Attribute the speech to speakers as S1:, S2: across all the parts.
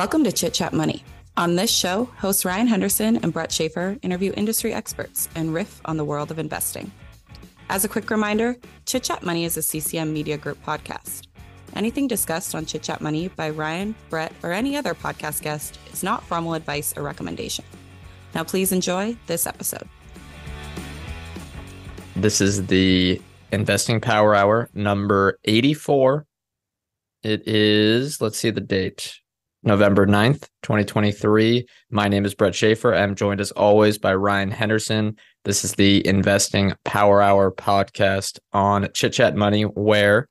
S1: Welcome to Chit Chat Money. On this show, hosts Ryan Henderson and Brett Schaefer interview industry experts and riff on the world of investing. As a quick reminder, Chit Chat Money is a CCM Media Group podcast. Anything discussed on Chit Chat Money by Ryan, Brett, or any other podcast guest is not formal advice or recommendation. Now, please enjoy this episode.
S2: This is the Investing Power Hour number 84. It is, let's see the date, November 9th, 2023. My name is Brett Schaefer. I'm joined as always by Ryan Henderson. This is the Investing Power Hour podcast on Chit Chat Money, where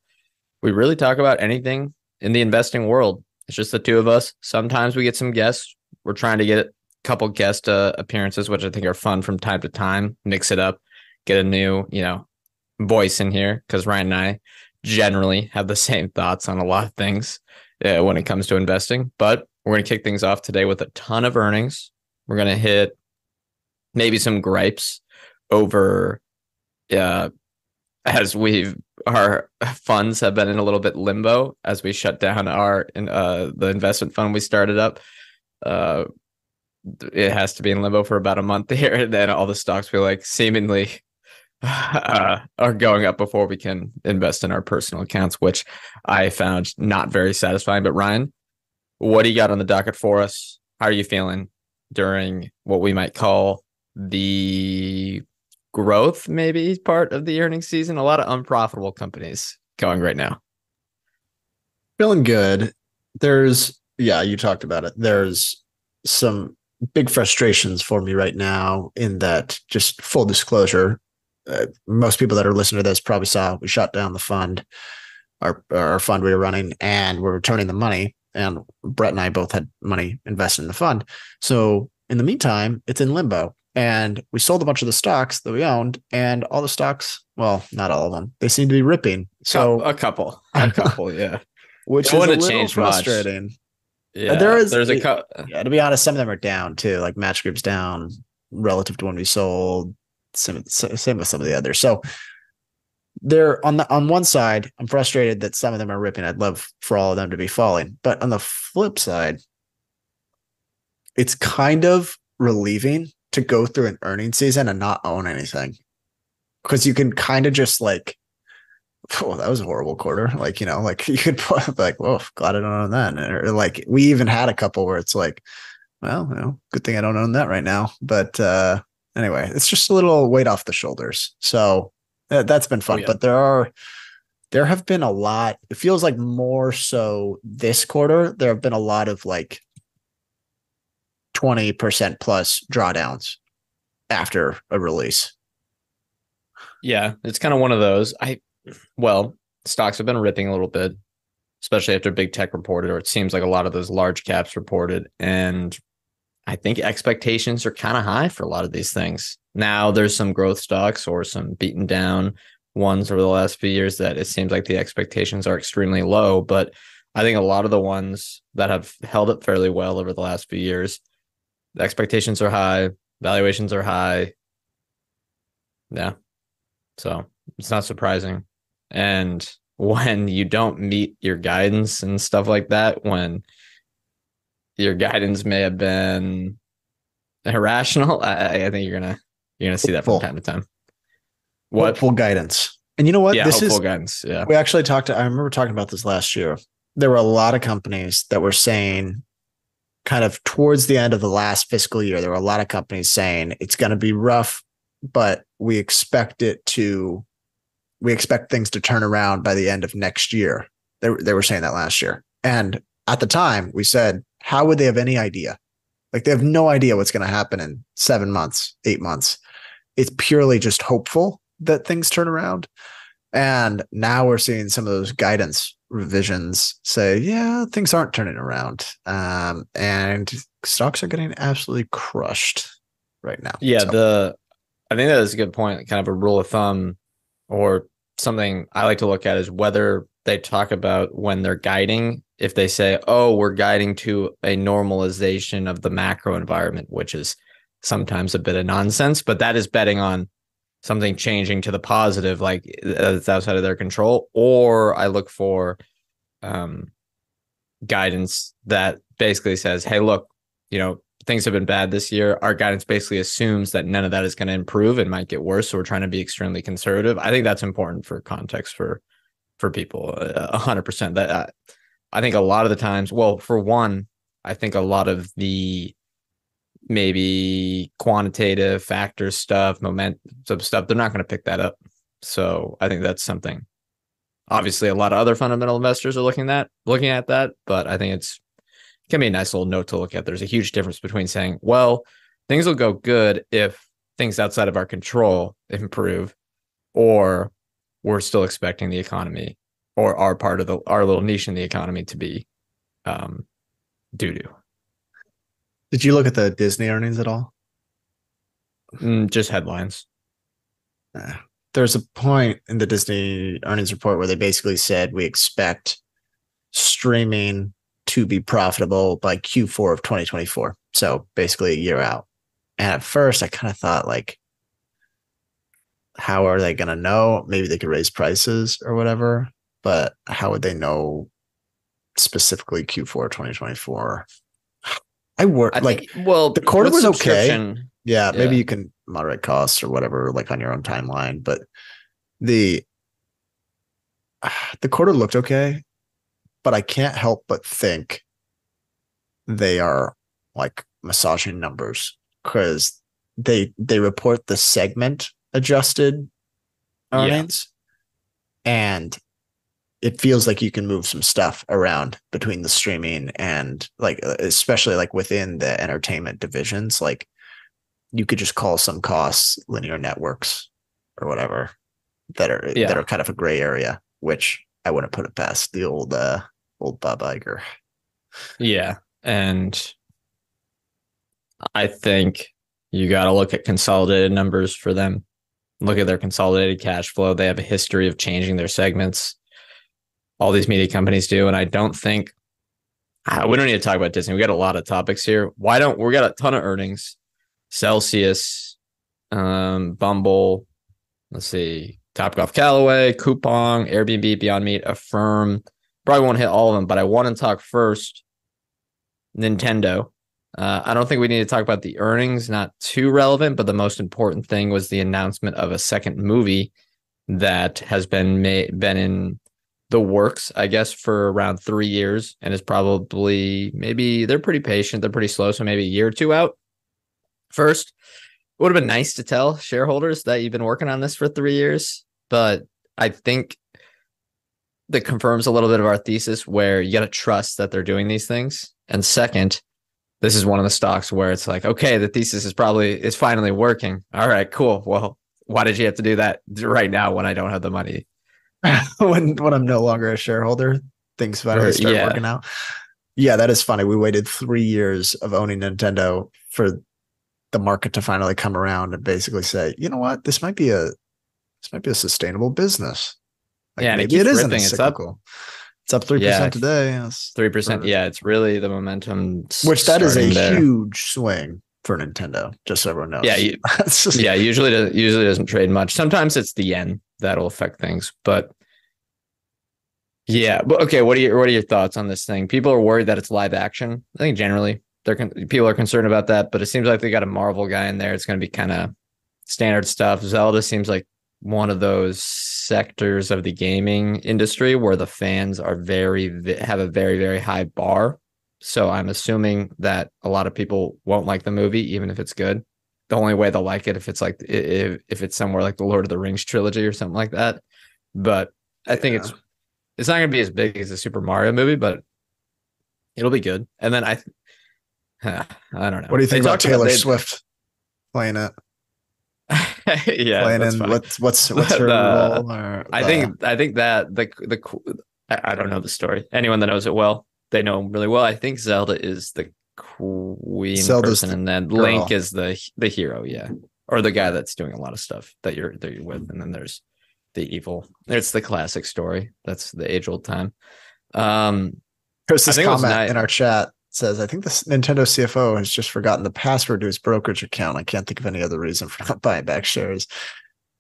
S2: we really talk about anything in the investing world. It's just the two of us. Sometimes we get some guests. We're trying to get a couple guest uh, appearances, which I think are fun from time to time. Mix it up, get a new, you know, voice in here because Ryan and I generally have the same thoughts on a lot of things uh, when it comes to investing. But we're going to kick things off today with a ton of earnings. We're going to hit maybe some gripes over uh, as we've our funds have been in a little bit limbo as we shut down our uh, the investment fund we started up. Uh, it has to be in limbo for about a month here, and then all the stocks we like seemingly uh, are going up before we can invest in our personal accounts, which I found not very satisfying. But Ryan, what do you got on the docket for us? How are you feeling during what we might call the growth, maybe part of the earnings season? A lot of unprofitable companies going right now.
S3: Feeling good. There's, yeah, you talked about it. There's some big frustrations for me right now in that just full disclosure uh, most people that are listening to this probably saw we shut down the fund, our our fund we were running, and we're returning the money. And Brett and I both had money invested in the fund. So in the meantime, it's in limbo. And we sold a bunch of the stocks that we owned, and all the stocks, well, not all of them, they seem to be ripping. So
S2: a couple, a couple, yeah.
S3: Which it is a little frustrating. Much.
S2: Yeah, there is. There's a couple.
S3: Yeah, to be honest, some of them are down too. Like Match Group's down relative to when we sold same, same with some of the others. So they're on the on one side, I'm frustrated that some of them are ripping. I'd love for all of them to be falling. But on the flip side, it's kind of relieving to go through an earning season and not own anything. Because you can kind of just like, oh, that was a horrible quarter. Like, you know, like you could put like, well, glad I don't own that. Or like we even had a couple where it's like, well, you know, good thing I don't own that right now. But uh anyway, it's just a little weight off the shoulders. So uh, that's been fun. Oh, yeah. But there are there have been a lot. It feels like more so this quarter. There have been a lot of like twenty percent plus drawdowns after a release.
S2: Yeah, it's kind of one of those. I well, stocks have been ripping a little bit, especially after big tech reported, or it seems like a lot of those large caps reported. And I think expectations are kind of high for a lot of these things. Now there's some growth stocks or some beaten down ones over the last few years that it seems like the expectations are extremely low. But I think a lot of the ones that have held up fairly well over the last few years, the expectations are high, valuations are high. Yeah. So it's not surprising. And when you don't meet your guidance and stuff like that, when your guidance may have been irrational. I, I think you're gonna you're gonna see that from time to time.
S3: What full guidance? And you know what?
S2: Yeah, this is guidance. Yeah,
S3: we actually talked. To, I remember talking about this last year. There were a lot of companies that were saying, kind of towards the end of the last fiscal year, there were a lot of companies saying it's going to be rough, but we expect it to. We expect things to turn around by the end of next year. They, they were saying that last year. And at the time, we said how would they have any idea? Like they have no idea what's going to happen in seven months, eight months. It's purely just hopeful that things turn around. And now we're seeing some of those guidance revisions say, yeah, things aren't turning around. Um, and stocks are getting absolutely crushed right now.
S2: Yeah. So. The, I think that is a good point. Kind of a rule of thumb or something I like to look at is whether they talk about when they're guiding if they say, oh, we're guiding to a normalization of the macro environment, which is sometimes a bit of nonsense, but that is betting on something changing to the positive, like that's outside of their control. Or I look for um, guidance that basically says, "Hey, look, you know, things have been bad this year. Our guidance basically assumes that none of that is going to improve and might get worse. So we're trying to be extremely conservative. I think that's important for context for for people. A hundred percent. That uh, I think a lot of the times, well, for one, I think a lot of the maybe quantitative factor stuff, momentum stuff, they're not going to pick that up. So I think that's something. Obviously, a lot of other fundamental investors are looking at looking at that, but I think it's can be a nice little note to look at. There's a huge difference between saying, well, things will go good if things outside of our control improve, or we're still expecting the economy or our part of the our little niche in the economy to be um doo doo.
S3: Did you look at the Disney earnings at all?
S2: Mm, just headlines.
S3: Uh, there's a point in the Disney earnings report where they basically said we expect streaming to be profitable by Q4 of 2024. So basically a year out. And at first I kind of thought like how are they going to know? Maybe they could raise prices or whatever, but how would they know specifically Q4 2024? I work I like
S2: think, well,
S3: the quarter was okay. Yeah, yeah, maybe you can moderate costs or whatever, like on your own timeline. But the the quarter looked okay, but I can't help but think they are like massaging numbers because they they report the segment adjusted earnings, yeah. and it feels like you can move some stuff around between the streaming and like uh, especially like within the entertainment divisions like you could just call some costs linear networks or whatever that are yeah. that are kind of a gray area which i wouldn't put it past the old uh old bob Iger.
S2: yeah and i think you got to look at consolidated numbers for them look at their consolidated cash flow they have a history of changing their segments all these media companies do. And I don't think we don't need to talk about Disney. We got a lot of topics here. Why don't we got a ton of earnings? Celsius, um, Bumble, let's see, Top Golf Callaway, Coupang, Airbnb, Beyond Meat, Affirm. Probably won't hit all of them, but I want to talk first Nintendo. Uh, I don't think we need to talk about the earnings, not too relevant, but the most important thing was the announcement of a second movie that has been been in the works, I guess, for around three years and is probably maybe they're pretty patient. They're pretty slow. So maybe a year or two out. First, it would have been nice to tell shareholders that you've been working on this for three years. But I think that confirms a little bit of our thesis where you got to trust that they're doing these things. And second, this is one of the stocks where it's like, okay, the thesis is probably is finally working. All right, cool. Well, why did you have to do that right now when I don't have the money
S3: when when I'm no longer a shareholder, things finally start yeah. working out. Yeah, that is funny. We waited three years of owning Nintendo for the market to finally come around and basically say, you know what, this might be a this might be a sustainable business.
S2: Like yeah, maybe it, it isn't it's up.
S3: It's up three percent today.
S2: Three percent. Yeah, it's really the momentum.
S3: Which that is a there. huge swing for Nintendo. Just so everyone knows.
S2: Yeah, you, yeah. Usually, usually doesn't trade much. Sometimes it's the yen that'll affect things. But yeah, but okay. What are your what are your thoughts on this thing? People are worried that it's live action. I think generally they're people are concerned about that, but it seems like they got a Marvel guy in there. It's going to be kind of standard stuff. Zelda seems like one of those sectors of the gaming industry where the fans are very have a very very high bar. So I'm assuming that a lot of people won't like the movie even if it's good the only way they'll like it if it's like if, if it's somewhere like the Lord of the Rings trilogy or something like that. But I think yeah. it's it's not going to be as big as the Super Mario movie, but it'll be good. And then I, I don't know.
S3: What do you think they about Taylor Swift playing it?
S2: yeah,
S3: what's what's what's her role? Or,
S2: I think I think that the the I don't know the story. Anyone that knows it well, they know him really well. I think Zelda is the queen Zelda's person, and then girl. Link is the the hero, yeah, or the guy that's doing a lot of stuff that you're that you're with, and then there's the evil. It's the classic story. That's the age old time. Um,
S3: this comment in our chat says, I think the Nintendo CFO has just forgotten the password to his brokerage account. I can't think of any other reason for not buying back shares.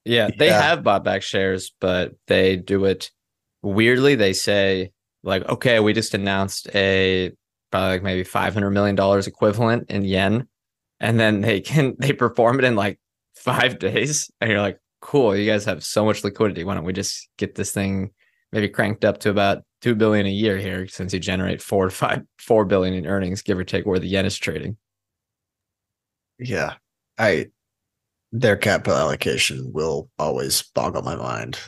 S2: Yeah, they yeah. have bought back shares, but they do it weirdly. They say like, okay, we just announced a probably like maybe five hundred million dollars equivalent in yen, and then they can they perform it in like five days, and you're like, cool, you guys have so much liquidity. Why don't we just get this thing maybe cranked up to about two billion a year here, since you generate four to five four billion in earnings, give or take where the yen is trading.
S3: Yeah, I their capital allocation will always boggle my mind.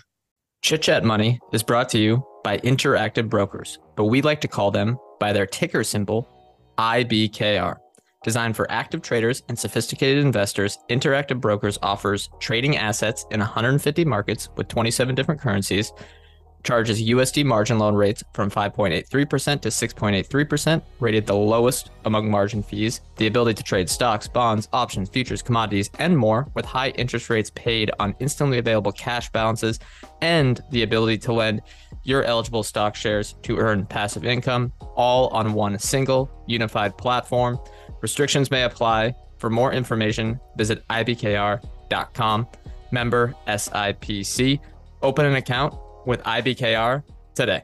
S2: Chit Chat Money is brought to you by Interactive Brokers, but we like to call them by their ticker symbol, IBKR. Designed for active traders and sophisticated investors, Interactive Brokers offers trading assets in 150 markets with 27 different currencies charges USD margin loan rates from 5.83% to 6.83%, rated the lowest among margin fees, the ability to trade stocks, bonds, options, futures, commodities, and more with high interest rates paid on instantly available cash balances, and the ability to lend your eligible stock shares to earn passive income, all on one single unified platform. Restrictions may apply. For more information, visit ibkr.com. Member SIPC. Open an account with IBKR today.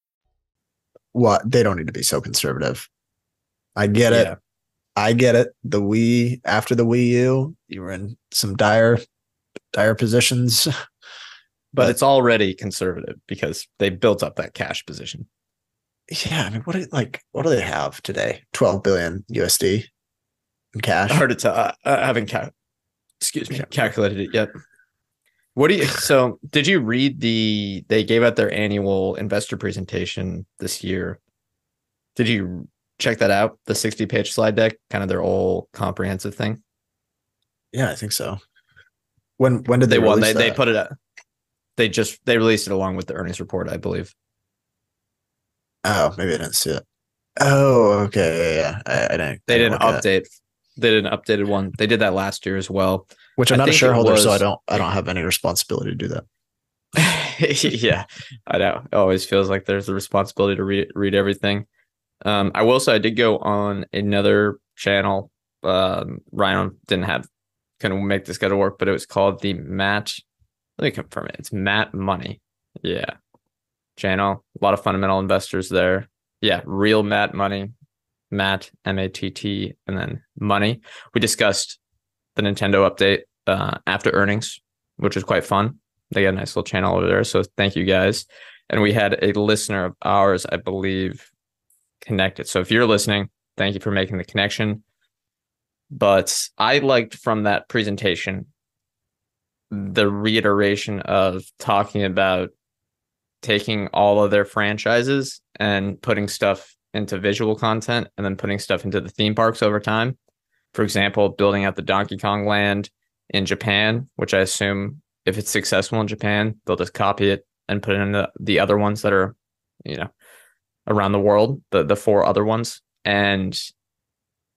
S3: what they don't need to be so conservative. I get it. I get it. The Wii after the Wii U, you were in some dire, dire positions.
S2: But, but it's already conservative because they built up that cash position.
S3: Yeah, I mean, what do, like what do they have today? Twelve billion USD in cash.
S2: Hard to tell. Uh, I haven't ca- excuse me calculated it yet. What do you so did you read the they gave out their annual investor presentation this year? Did you check that out? The 60 page slide deck, kind of their all comprehensive thing?
S3: Yeah, I think so. When when did they,
S2: they
S3: won?
S2: They, they put it up. They just they released it along with the earnings report, I believe.
S3: Oh, maybe I didn't see it. Oh, okay. Yeah, yeah. I, I didn't.
S2: They didn't update. They did an updated one. They did that last year as well
S3: which I'm not a shareholder, was, so I don't I don't have any responsibility to do that.
S2: yeah, I know. It always feels like there's a responsibility to read read everything. Um, I will say I did go on another channel. Um, Ryan didn't have couldn't make the schedule work, but it was called the Match. Let me confirm it. It's Matt Money. Yeah, channel. A lot of fundamental investors there. Yeah, real Matt Money. Matt M A T T and then Money. We discussed the Nintendo update uh, after earnings, which was quite fun. They got a nice little channel over there. So thank you guys. And we had a listener of ours, I believe, connected. So if you're listening, thank you for making the connection. But I liked from that presentation the reiteration of talking about taking all of their franchises and putting stuff into visual content and then putting stuff into the theme parks over time for example, building out the Donkey Kong land in Japan, which I assume if it's successful in Japan, they'll just copy it and put it in the, the other ones that are, you know, around the world, the the four other ones. And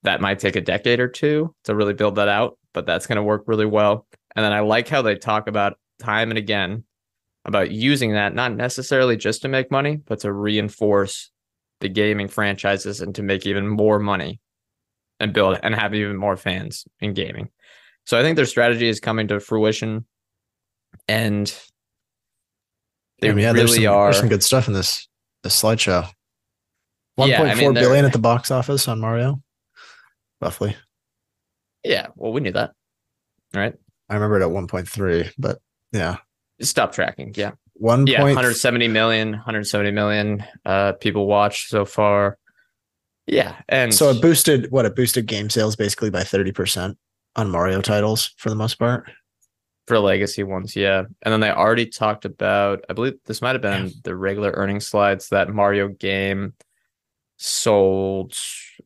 S2: that might take a decade or two to really build that out, but that's going to work really well. And then I like how they talk about time and again about using that not necessarily just to make money, but to reinforce the gaming franchises and to make even more money and build and have even more fans in gaming. So I think their strategy is coming to fruition, and they yeah, really
S3: there's some,
S2: are.
S3: There's some good stuff in this this slideshow. One point yeah, I mean, billion at the box office on Mario, roughly.
S2: Yeah, well, we knew that, right?
S3: I remember it at one point three, but yeah,
S2: stop tracking. Yeah,
S3: one
S2: yeah, 170 million, 170 million uh, people watched so far. Yeah, and
S3: so it boosted what it boosted game sales basically by thirty percent on Mario titles for the most part.
S2: For legacy ones, yeah. And then they already talked about, I believe this might have been yeah. the regular earnings slides that Mario game sold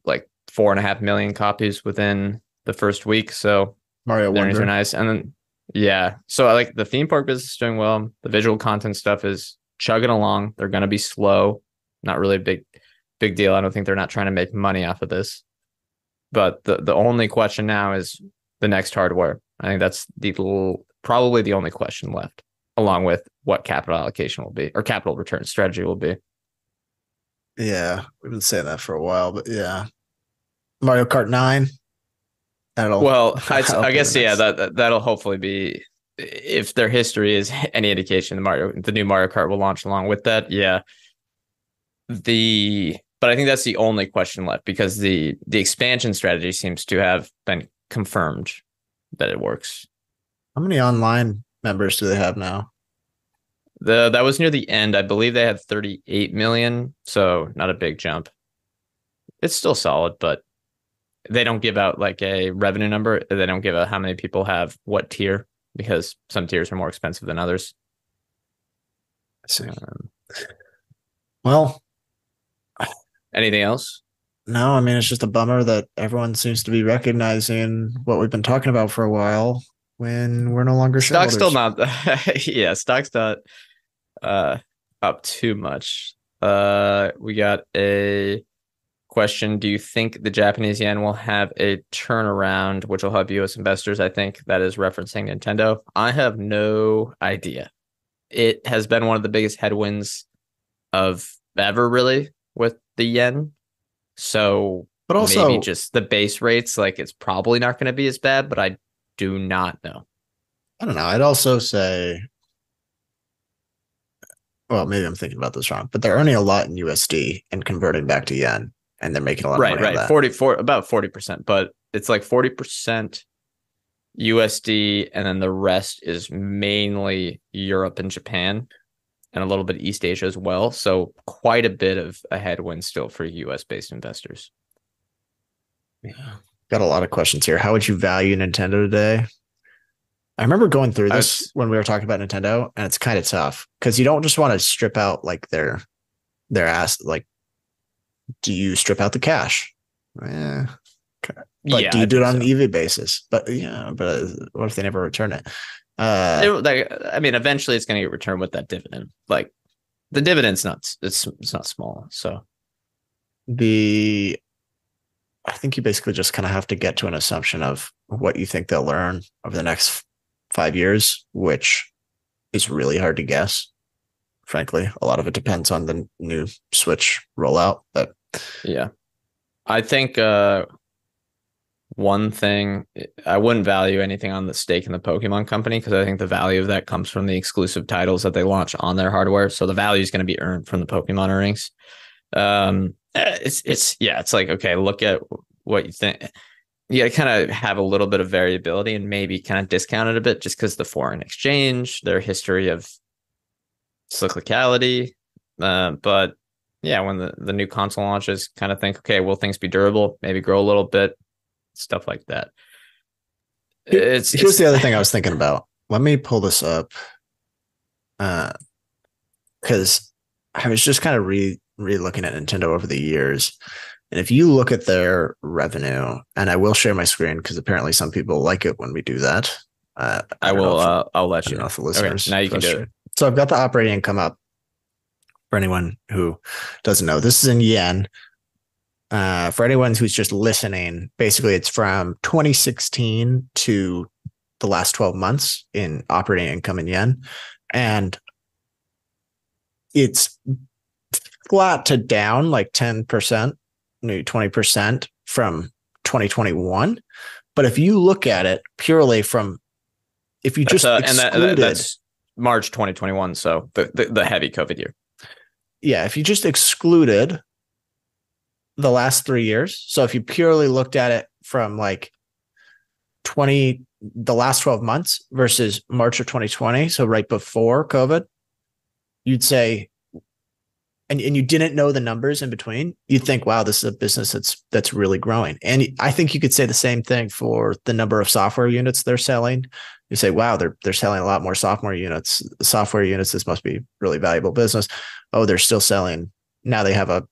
S2: like four and a half million copies within the first week. So
S3: Mario
S2: earnings are nice. And then yeah. So I like the theme park business is doing well. The visual content stuff is chugging along. They're going to be slow. Not really a big big deal. I don't think they're not trying to make money off of this. But the the only question now is the next hardware. I think that's the little, probably the only question left, along with what capital allocation will be or capital return strategy will be.
S3: Yeah, we've been saying that for a while, but yeah, Mario Kart Nine.
S2: That'll well, I, I guess yeah, that that'll hopefully be if their history is any indication. The Mario, the new Mario Kart will launch along with that. Yeah, the but I think that's the only question left because the the expansion strategy seems to have been confirmed that it works.
S3: How many online members do they have now?
S2: The that was near the end. I believe they had 38 million, so not a big jump. It's still solid, but they don't give out like a revenue number. They don't give out how many people have what tier because some tiers are more expensive than others.
S3: I see. Um, well,
S2: anything else?
S3: No, I mean it's just a bummer that everyone seems to be recognizing what we've been talking about for a while when we're no longer
S2: stock's still not yeah stock's not uh up too much. Uh we got a question. Do you think the japanese yen will have a turnaround which will help us investors? I think that is referencing nintendo. I have no idea. It has been one of the biggest headwinds of ever really with the yen so but also maybe just the base rates like it's probably not going to be as bad but i do not know
S3: i don't know i'd also say well maybe i'm thinking about this wrong but they're earning a lot in usd and converting back to yen and they're making a lot
S2: right,
S3: of
S2: money. Right, right. 44 about 40%, but it's like 40% USD and then the rest is mainly Europe and Japan and a little bit East Asia as well. So quite a bit of a headwind still for US based investors.
S3: Yeah. Got a lot of questions here. How would you value Nintendo today? I remember going through this was, when we were talking about Nintendo, and it's kind of tough because you don't just want to strip out like their their ass like do you strip out the cash? Yeah. Okay. But yeah, do you do it on so. an EV basis? But yeah, but uh, what if they never return it?
S2: Uh, it, like, I mean, eventually it's going to get returned with that dividend. Like the dividend's not it's it's not small. So
S3: the I think you basically just kind of have to get to an assumption of what you think they'll learn over the next five years, which is really hard to guess. Frankly, a lot of it depends on the new Switch rollout, but
S2: yeah. I think uh one thing I wouldn't value anything on the stake in the Pokemon company because I think the value of that comes from the exclusive titles that they launch on their hardware. So the value is going to be earned from the Pokemon earnings. Um, eh, it's it's yeah, it's like okay, look at what you think. You got to kind of have a little bit of variability and maybe kind of discount it a bit just because the foreign exchange, their history of cyclicality. Uh, but yeah, when the, the new console launches, kind of think, okay, will things be durable? Maybe grow a little bit, stuff like that.
S3: It's here's it's, the other thing I was thinking about. Let me pull this up. Uh because I was just kind of re re looking at Nintendo over the years. And if you look at their revenue, and I will share my screen because apparently some people like it when we do that.
S2: Uh, I, I will. If, uh, I'll let you know. The listeners okay, now you can do it.
S3: So I've got the operating income up for anyone who doesn't know. This is in yen. Uh, for anyone who's just listening, basically it's from 2016 to the last 12 months in operating income in yen. And it's flat to down like 10%, maybe 20% from 2021. But if you look at it purely from, if you just uh, excluded, and that, that's
S2: March 2021, so the, the, the heavy COVID year
S3: yeah, if you just excluded the last three years, so if you purely looked at it from like 20, the last 12 months versus March of 2020, so right before COVID, you'd say, and, and you didn't know the numbers in between, you'd think, wow, this is a business that's that's really growing. And I think you could say the same thing for the number of software units they're selling. You say, wow, they're they're selling a lot more software units. Software units, this must be really valuable business oh, they're still selling. Now they have a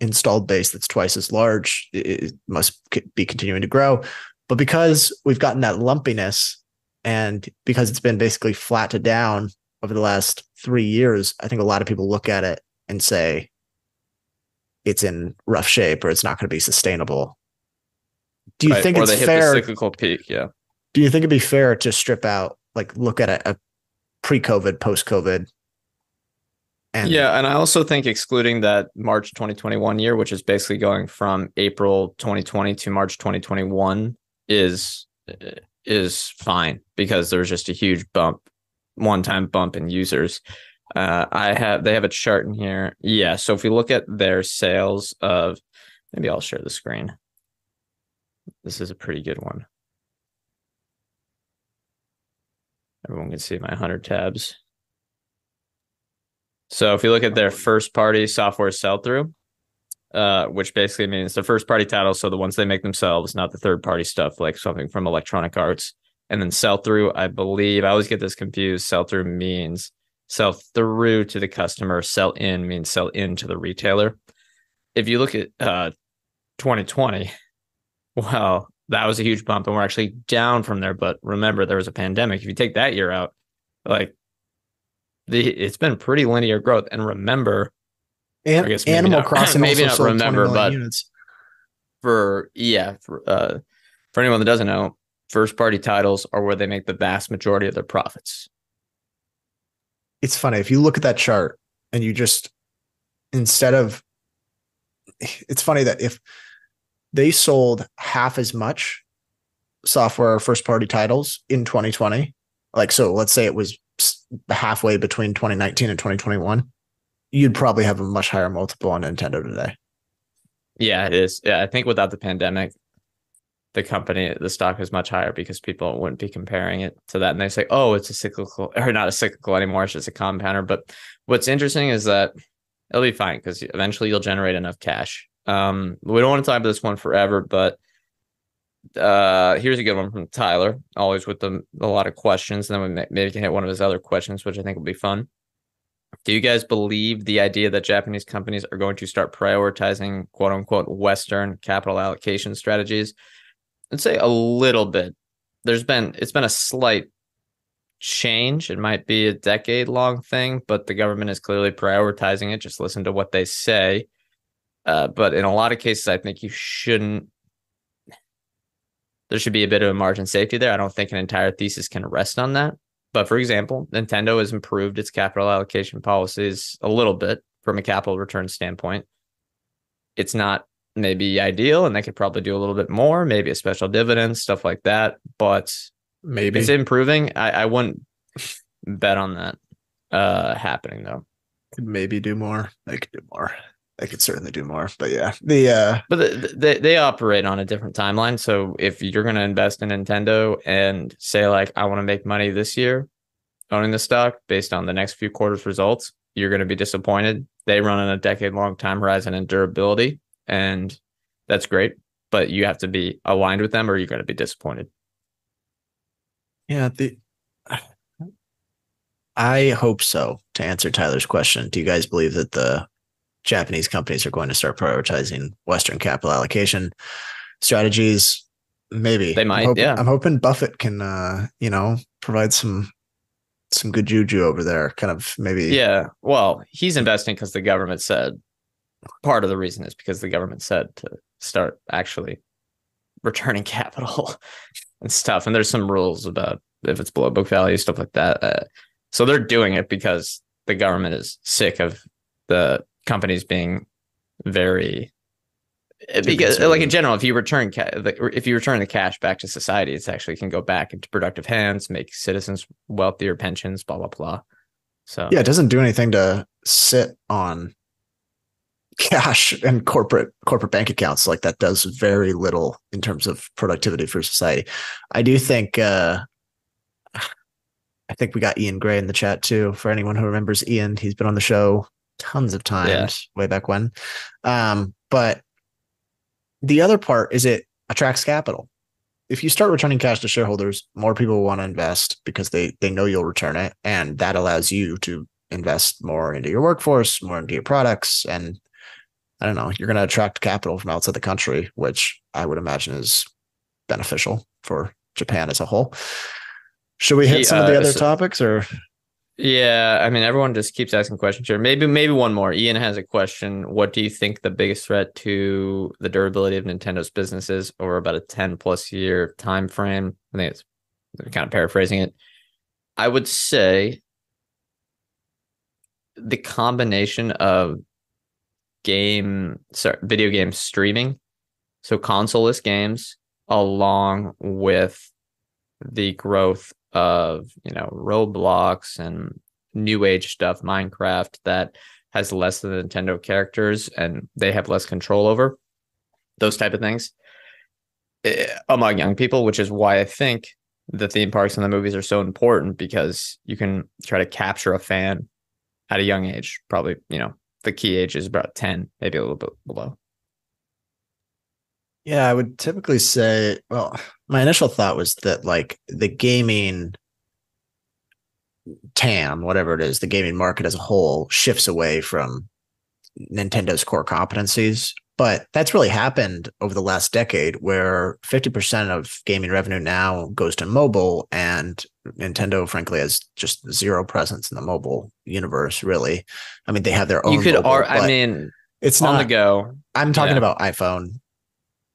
S3: installed base that's twice as large. It must be continuing to grow. But because we've gotten that lumpiness and because it's been basically flat to down over the last three years, I think a lot of people look at it and say it's in rough shape or it's not going to be sustainable. Do you
S2: Right,
S3: think
S2: or
S3: it's fair?
S2: the cyclical peak? Yeah.
S3: do you think it'd be fair to strip out, like, look at a, a pre-COVID, post-COVID? And
S2: yeah, and I also think excluding that March 2021 year, which is basically going from April 2020 to March 2021, is is fine because there's just a huge bump, one-time bump in users. Uh, I have they have a chart in here. Yeah, so if we look at their sales of, maybe I'll share the screen. This is a pretty good one. Everyone can see my 100 tabs. So if you look at their first party software sell through, uh, which basically means the first party titles, so the ones they make themselves, not the third party stuff like something from Electronic Arts, and then sell through. I believe I always get this confused. Sell through means sell through to the customer. Sell in means sell into the retailer. If you look at uh, 2020, wow, that was a huge bump, and we're actually down from there. But remember, there was a pandemic. If you take that year out, like the it's been pretty linear growth. And remember,
S3: An-
S2: I guess
S3: Animal
S2: not-
S3: Crossing
S2: maybe not remember, but-
S3: units.
S2: for yeah, for, uh, for anyone that doesn't know, first party titles are where they make the vast majority of their profits.
S3: it's funny if you look at that chart and you just instead of it's funny that if they sold half as much software first party titles in 2020 like so let's say it was halfway between 2019 and 2021 you'd probably have a much higher multiple on nintendo today
S2: Yeah, it is. Yeah, I think without the pandemic, the company, the stock is much higher because people wouldn't be comparing it to that. And they say, oh, it's a cyclical or not a cyclical anymore. It's just a compounder. But what's interesting is that it'll be fine because eventually you'll generate enough cash. Um, we don't want to talk about this one forever, but uh, here's a good one from Tyler, always with the, a lot of questions. And then we may, maybe can hit one of his other questions, which I think will be fun. Do you guys believe the idea that Japanese companies are going to start prioritizing quote unquote Western capital allocation strategies? I'd say a little bit. There's been it's been a slight change. It might be a decade long thing, but the government is clearly prioritizing it. Just listen to what they say. Uh, but in a lot of cases, I think you shouldn't. There should be a bit of a margin safety there. I don't think an entire thesis can rest on that. But for example, Nintendo has improved its capital allocation policies a little bit from a capital return standpoint. It's not maybe ideal, and they could probably do a little bit more, maybe a special dividend, stuff like that. But
S3: maybe
S2: it's improving. I, I wouldn't bet on that uh happening though.
S3: could maybe do more they could do more they could certainly do more but yeah the uh
S2: But the, they they operate on a different timeline. So if you're going to invest in Nintendo and say like I want to make money this year owning the stock based on the next few quarters results, you're going to be disappointed. They run on a decade long time horizon and durability, and that's great. But you have to be aligned with them, or you're going to be disappointed.
S3: Yeah, the I hope so. To answer Tyler's question, do you guys believe that the Japanese companies are going to start prioritizing Western capital allocation strategies? Maybe
S2: They
S3: I'm
S2: might,
S3: hoping-
S2: yeah.
S3: I'm hoping Buffett can, uh, you know, provide some some good juju over there. Kind of maybe.
S2: Yeah. Well, he's investing because the government said part of the reason is because the government said to start actually returning capital and stuff. And there's some rules about if it's below book value, stuff like that. Uh, so they're doing it because the government is sick of the companies being very because like in general if you return ca- if you return the cash back to society it's actually can go back into productive hands make citizens wealthier pensions blah blah blah so
S3: Yeah, it doesn't do anything to sit on cash and corporate corporate bank accounts like that does very little in terms of productivity for society. I do think uh I think we got Ian Gray in the chat too. For anyone who remembers Ian, he's been on the show tons of times way back when. Um, but the other part is it attracts capital. If you start returning cash to shareholders, more people want to invest because they they know you'll return it, and that allows you to invest more into your workforce, more into your products, and I don't know, you're going to attract capital from outside the country, which I would imagine is beneficial for Japan as a whole. Should we hit some of the
S2: uh,
S3: other
S2: so-
S3: topics or
S2: Yeah, I mean, everyone just keeps asking questions here. Maybe, maybe one more. Ian has a question. What do you think the biggest threat to the durability of Nintendo's business is over about a ten plus year time frame? I think it's kind of paraphrasing it. I would say the combination of game, sorry, video game streaming, so consoleless games, along with the growth of you know Roblox and new age stuff, Minecraft that has less than Nintendo characters and they have less control over those type of things eh, among young people, which is why I think the theme parks and the movies are so important because you can try to capture a fan at a young age. Probably, you know, the key age is about 10, maybe a little bit below.
S3: Yeah, I would typically say, well, my initial thought was that like the gaming TAM, whatever it is, the gaming market as a whole shifts away from Nintendo's core competencies. But that's really happened over the last decade where 50% of gaming revenue now goes to mobile and Nintendo frankly has just zero presence in the mobile universe really. I mean they have their own
S2: You could
S3: mobile,
S2: ar- I mean
S3: it's
S2: on
S3: not
S2: the go.
S3: I'm talking
S2: Yeah.
S3: about iPhone.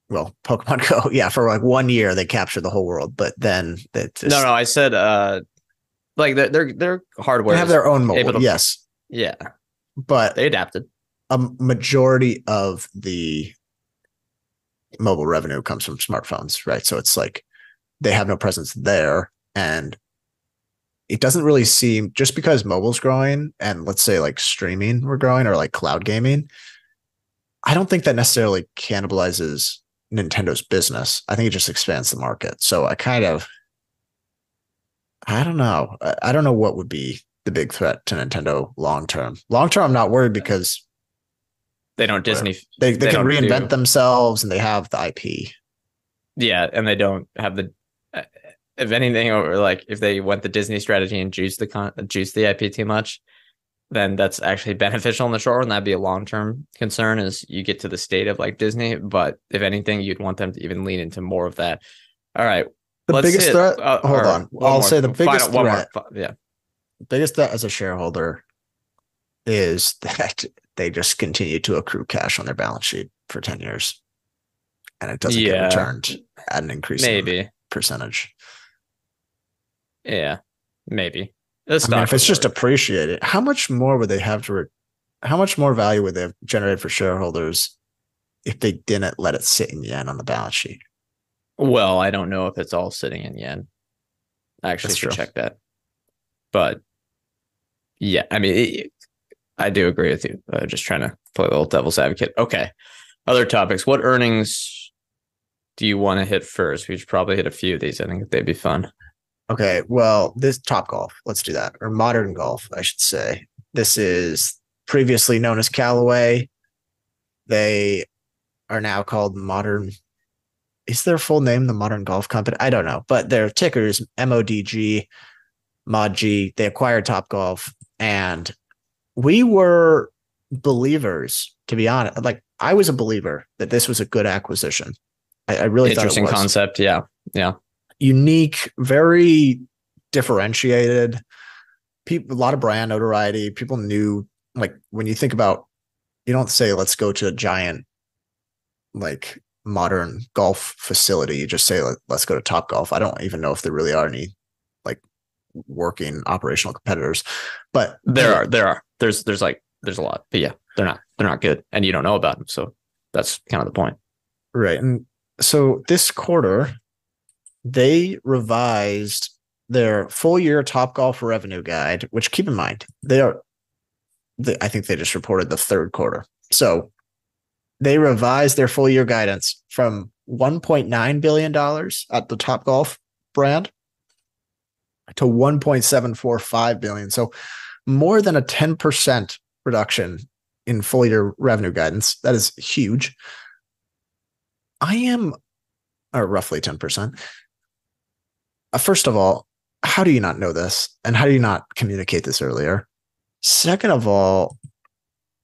S3: Well, Pokemon Go, yeah, for like one year they captured the whole world, but then that
S2: No, no, I said uh like their their their hardware
S3: they have their own mobile,
S2: to-
S3: yes,
S2: yeah,
S3: but
S2: they adapted.
S3: a majority of the mobile revenue comes from smartphones, right? So it's like they have no presence there, and it doesn't really seem just because mobile's growing and let's say like streaming we're growing or like cloud gaming. I don't think that necessarily cannibalizes Nintendo's business. I think it just expands the market. So I kind of, I don't know. I, don't know what would be the big threat to Nintendo long term. Long term, I'm not worried because
S2: They don't Disney.
S3: they, they,
S2: They
S3: can reinvent
S2: do-
S3: themselves and they have the IP.
S2: Yeah, and they don't have the. uh, If anything, or like if they went the Disney strategy and juice the con- juice the IP too much, then that's actually beneficial in the short run. That'd be a long term concern as you get to the state of like Disney. But if anything, you'd want them to even lean into more of that. All right,
S3: The
S2: let's
S3: biggest
S2: hit-
S3: threat,
S2: uh,
S3: hold on. I'll
S2: more-
S3: say the biggest
S2: final- more
S3: threat,
S2: fi- yeah,
S3: biggest threat as a shareholder is that they just continue to accrue cash on their balance sheet for 10 years and it doesn't
S2: Yeah.
S3: get returned at an increasing
S2: maybe,
S3: percentage.
S2: yeah, maybe.
S3: I mean, if it's just appreciated, how much more would they have to, re- how much more value would they have generated for shareholders if they didn't let it sit in yen on the balance sheet?
S2: Well, I don't know if it's all sitting in yen. I actually
S3: That's
S2: should
S3: true.
S2: check that. But yeah, I mean, it, I do agree with you. Uh, just trying to play a little devil's advocate. Okay. Other topics. What earnings do you want to hit first? We should probably hit a few of these. I think they'd be fun.
S3: Okay, well, this Top Golf, let's do that, or Modern Golf, I should say. This is previously known as Callaway. They are now called Modern. Is their full name the Modern Golf Company? I don't know, but their ticker is MODG, ModG. They acquired Top Golf, and we were believers, to be honest. Like I was a believer that this was a good acquisition. I, I really thought it
S2: Interesting concept. Yeah. Yeah.
S3: Unique, very differentiated. People, a lot of brand notoriety. People knew, like, when you think about, you don't say, let's go to a giant, like, modern golf facility. You just say, Let, let's go to Top Golf. I don't even know if there really are any, like, working operational competitors, but
S2: There are, there are, there's, there's like, there's a lot, but yeah, they're not, they're not good. And you don't know about them. So that's kind of the point.
S3: Right. And so this quarter, they revised their full year Top Golf revenue guide, which keep in mind, they are, they, I think they just reported the third quarter. So they revised their full year guidance from $1.9 billion at the Top Golf brand to 1.745 billion. So more than a 10% reduction in full year revenue guidance. That is huge. I am, or roughly 10%. Uh, first of all, how do you not know this? And how do you not communicate this earlier? Second of all,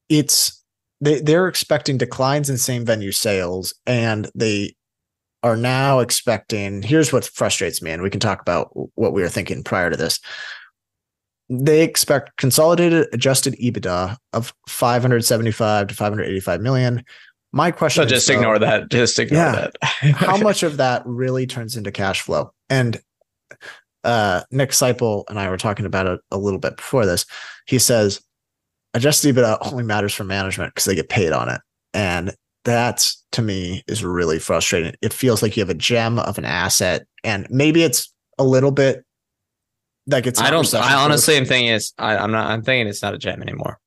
S3: it's they, they're expecting declines in same venue sales and they are now expecting here's what frustrates me and we can talk about what we were thinking prior to this they expect consolidated adjusted EBITDA of 575 to 585 million. My question
S2: So
S3: is,
S2: just
S3: though,
S2: ignore that. Just ignore
S3: Yeah.
S2: that.
S3: how much of that really turns into cash flow? And uh, Nick Seipel and I were talking about it a little bit before this. He says adjusted EBITDA only matters for management because they get paid on it. And that to me is really frustrating. It feels like you have a gem of an asset, and maybe it's a little bit like it's.
S2: I don't. I honestly am thinking it's. I, I'm not. I'm thinking it's not a gem anymore.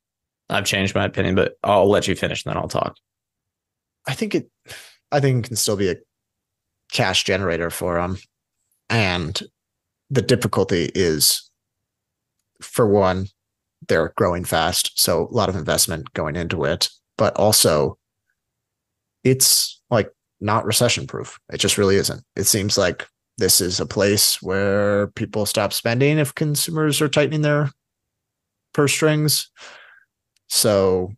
S2: I've changed my opinion, but I'll let you finish, and then I'll talk.
S3: I think it. I think it can still be a cash generator for them, and the difficulty is, for one, they're growing fast, so a lot of investment going into it, but also, it's like not recession proof. It just really isn't. It seems like this is a place where people stop spending if consumers are tightening their purse strings. So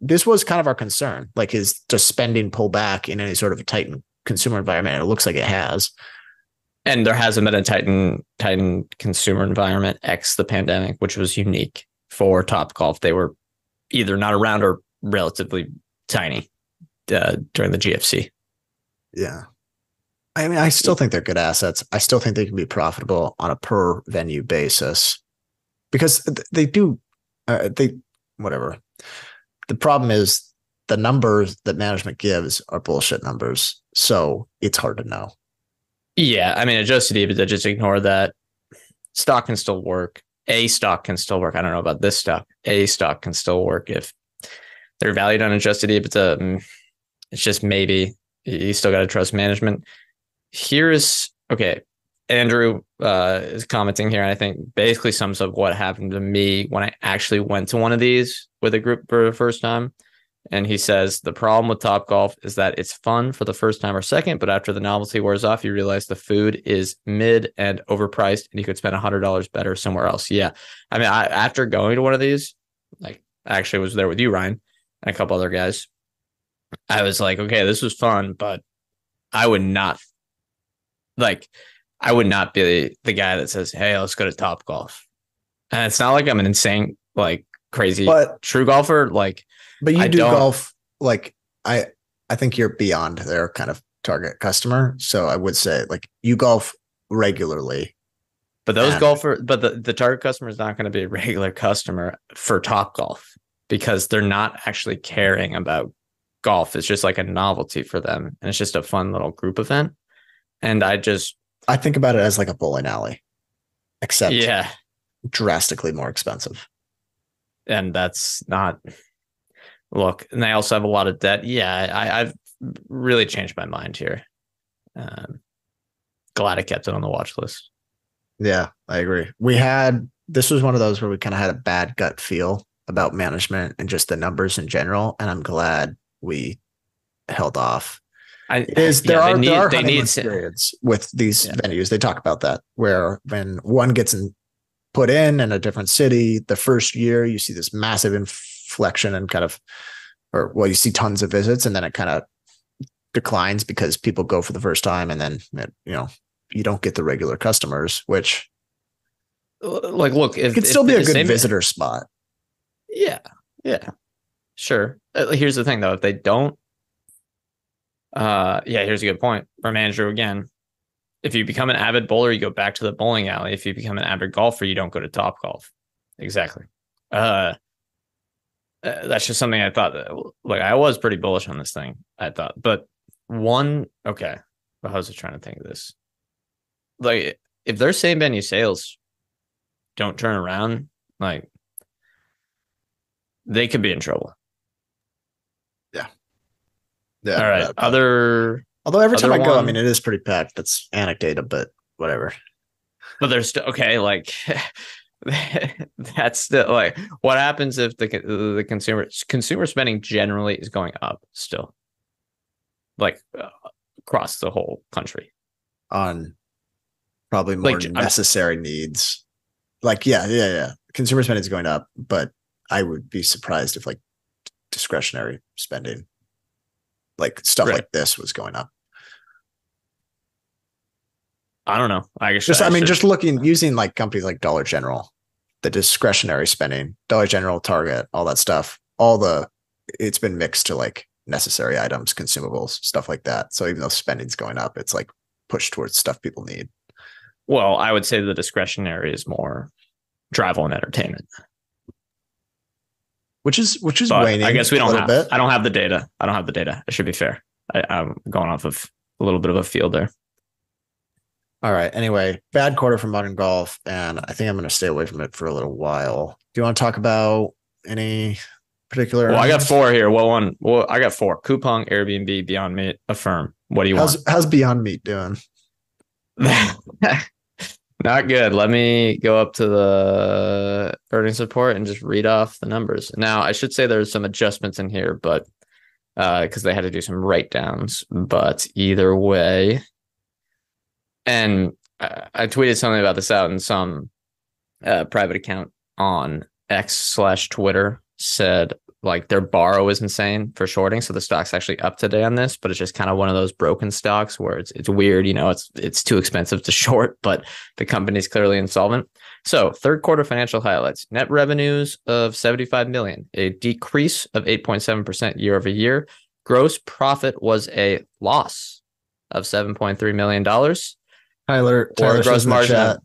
S3: this was kind of our concern. Like, is does spending pull back in any sort of a tightened consumer environment? And it looks like it has.
S2: And there hasn't been a Titan tighten consumer environment x the pandemic, which was unique for Topgolf. They were either not around or relatively tiny uh, during the GFC.
S3: Yeah. I mean, I still think they're good assets. I still think they can be profitable on a per venue basis because they do, uh, they, whatever. The problem is the numbers that management gives are bullshit numbers. So it's hard to know.
S2: Yeah, I mean, adjusted EBITDA, just ignore that. Stock can still work. A stock can still work. I don't know about this stock. A stock can still work if they're valued on adjusted EBITDA. mm, It's just maybe you still got to trust management. Here's okay. Andrew uh, is commenting here, and I think basically sums up what happened to me when I actually went to one of these with a group for the first time. And he says the problem with Topgolf is that it's fun for the first time or second, but after the novelty wears off, you realize the food is mid and overpriced, and you could spend a hundred dollars better somewhere else. Yeah, I mean, I, after going to one of these, like I actually was there with you, Ryan, and a couple other guys. I was like, okay, this was fun, but I would not like, I would not be the guy that says, "Hey, let's go to Topgolf." And it's not like I'm an insane, like crazy
S3: But
S2: true golfer. Like,
S3: but you
S2: I
S3: do
S2: don't-
S3: golf like I I think you're beyond their kind of target customer. So I would say like you golf regularly.
S2: But those
S3: Yeah.
S2: golfer, but the, the target customer is not going to be a regular customer for Topgolf because they're not actually caring about golf. It's just like a novelty for them, and it's just a fun little group event. And I just,
S3: I think about it as like a bowling alley, except
S2: yeah,
S3: drastically more expensive.
S2: and that's not. Look, and they also have a lot of debt. Yeah, I, I've really changed my mind here. Um, glad I kept it on the watch list.
S3: Yeah, I agree. We had this was one of those where we kind of had a bad gut feel about management and just the numbers in general, and I'm glad we held off.
S2: I
S3: It is
S2: yeah,
S3: there are
S2: need-
S3: there are
S2: they
S3: honeymoon
S2: need
S3: periods with these
S2: Yeah.
S3: venues. They talk about that where when one gets in, put in in a different city, the first year you see this massive inflection and kind of, or well, you see tons of visits, and then it kind of declines because people go for the first time, and then it, you know you don't get the regular customers, which
S2: like look if
S3: it could still be a good visitor spot.
S2: Yeah, yeah, sure. Uh, here's the thing, though: if they don't, uh, yeah, here's a good point from Andrew again. If you become an avid bowler, you go back to the bowling alley. If you become an avid golfer, you don't go to Topgolf. Exactly. Uh, uh, that's just something I thought. That, like I was pretty bullish on this thing. I thought, but one, okay. But I was just trying to think of this. Like, if their same venue sales don't turn around, like they could be in trouble.
S3: Yeah. Yeah.
S2: All right.
S3: uh,
S2: Other,
S3: although every time I
S2: other
S3: go, I mean, it is pretty packed. That's anecdotal, but whatever.
S2: but there's still okay. Like that's still like what happens if the the consumer consumer spending generally is going up still, like uh, across the whole country.
S3: on probably
S2: Like,
S3: more
S2: I'm-
S3: necessary needs. Like, yeah, yeah, yeah. Consumer spending is going up, but I would be surprised if like discretionary spending, like stuff
S2: Right.
S3: like this, was going up.
S2: I don't know. I guess
S3: Just I mean,
S2: should-
S3: just looking using like companies like Dollar General, the discretionary spending, Dollar General, Target, all that stuff, all the it's been mixed to like necessary items, consumables, stuff like that. So even though spending's going up, it's like pushed towards stuff people need.
S2: well, I would say the discretionary is more travel and entertainment.
S3: Which is which is
S2: But
S3: waning.
S2: I guess we don't have.
S3: bit.
S2: I don't have the data. I don't have the data. It should be fair. I, I'm going off of a little bit of a field there.
S3: All right. Anyway, bad quarter for modern golf, and I think I'm going to stay away from it for a little while. Do you want to talk about any particular?
S2: Well, I got four here. Well, one? Well, I got four. Coupang, Airbnb, Beyond Meat, Affirm. What do you want?
S3: How's how's Beyond Meat doing?
S2: Not good. Let me go up to the earnings report and just read off the numbers. Now, I should say there's some adjustments in here, but uh, because they had to do some write downs. But either way, and I, I tweeted something about this out in some uh, private account on X slash Twitter said like their borrow is insane for shorting. So the stock's actually up today on this, but it's just kind of one of those broken stocks where it's it's weird, you know, it's it's too expensive to short, but the company's clearly insolvent. So third quarter financial highlights. Net revenues of 75 million, a decrease of 8.7% year over year. Gross profit was a loss of $7.3 million.
S3: Tyler, Tyler
S2: gross
S3: in the
S2: margin
S3: chat,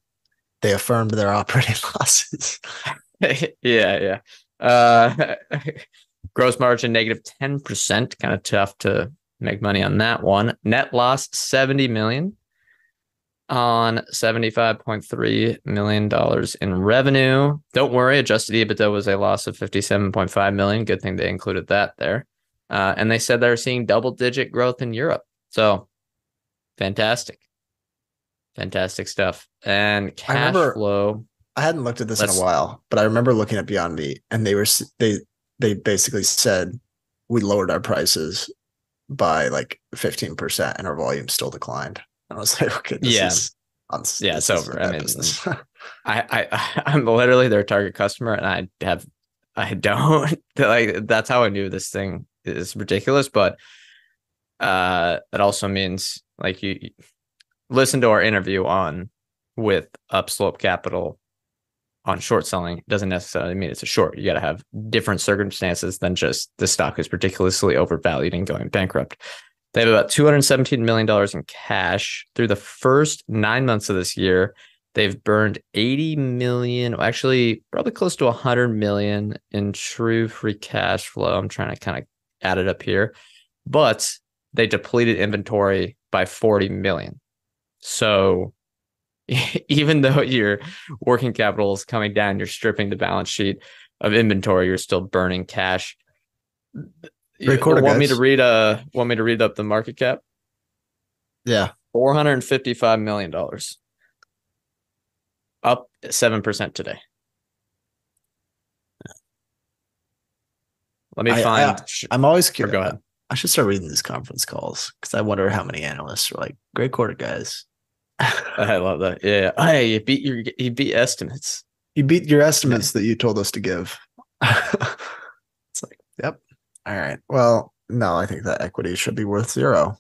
S3: they affirmed their operating losses.
S2: yeah, yeah. Uh, gross margin negative 10%. Kind of tough to make money on that one. Net loss 70 million on $75.3 million in revenue. Don't worry, adjusted EBITDA was a loss of 57.5 million. Good thing they included that there. Uh, and they said they're seeing double digit growth in Europe. So fantastic. Fantastic stuff. And cash
S3: remember-
S2: flow.
S3: I hadn't looked at this in a while, but I remember looking at Beyond Meat, and they were they they basically said we lowered our prices by like fifteen percent, and our volume still declined. And I was like, okay, this
S2: Yeah.
S3: is uns-
S2: Yeah, it's over. I mean. I, I I'm literally their target customer, and I have I don't like that's how I knew this thing is ridiculous. But uh, it also means like you listen to our interview on with Upslope Capital on short selling doesn't necessarily mean it's a short. You got to have different circumstances than just the stock is ridiculously overvalued and going bankrupt. They have about $217 million in cash through the first nine months of this year. They've burned 80 million, actually, probably close to 100 million in true free cash flow. I'm trying to kind of add it up here, but they depleted inventory by 40 million. So even though your working capital is coming down, you're stripping the balance sheet of inventory, you're still burning cash.
S3: Great quarter,
S2: want me to read uh want me to read up the market cap?
S3: yeah,
S2: Four hundred and fifty-five million dollars, up seven percent today. Let me
S3: I- I-
S2: find. sh-
S3: I'm always curious.
S2: go ahead.
S3: I should start reading these conference calls because I wonder how many analysts are like, "Great quarter, guys."
S2: I love that. Yeah. Hey, you beat your you beat estimates.
S3: you beat your estimates that you told us to give. it's like, yep. All right. Well, no, I think that equity should be worth zero.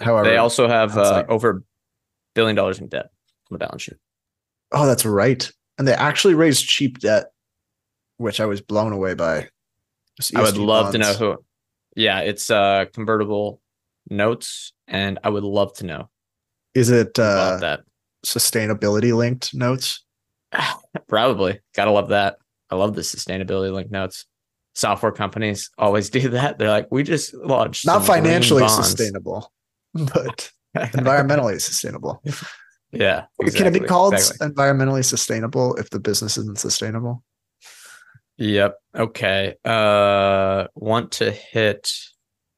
S3: However,
S2: They also have uh,
S3: like-
S2: over a billion dollars in debt on the balance sheet.
S3: oh, that's right. And they actually raised cheap debt, which I was blown away by.
S2: I would love to know who. Yeah, it's uh convertible notes, and I would love to know
S3: Is it uh,
S2: that.
S3: sustainability linked notes?
S2: Probably. Gotta love that. I love the sustainability linked notes. Software companies always do that. They're like, we just launched
S3: Not financially sustainable, but environmentally sustainable.
S2: yeah.
S3: Can it be called
S2: exactly.
S3: environmentally sustainable if the business isn't sustainable?
S2: Yep. Okay. Uh want to hit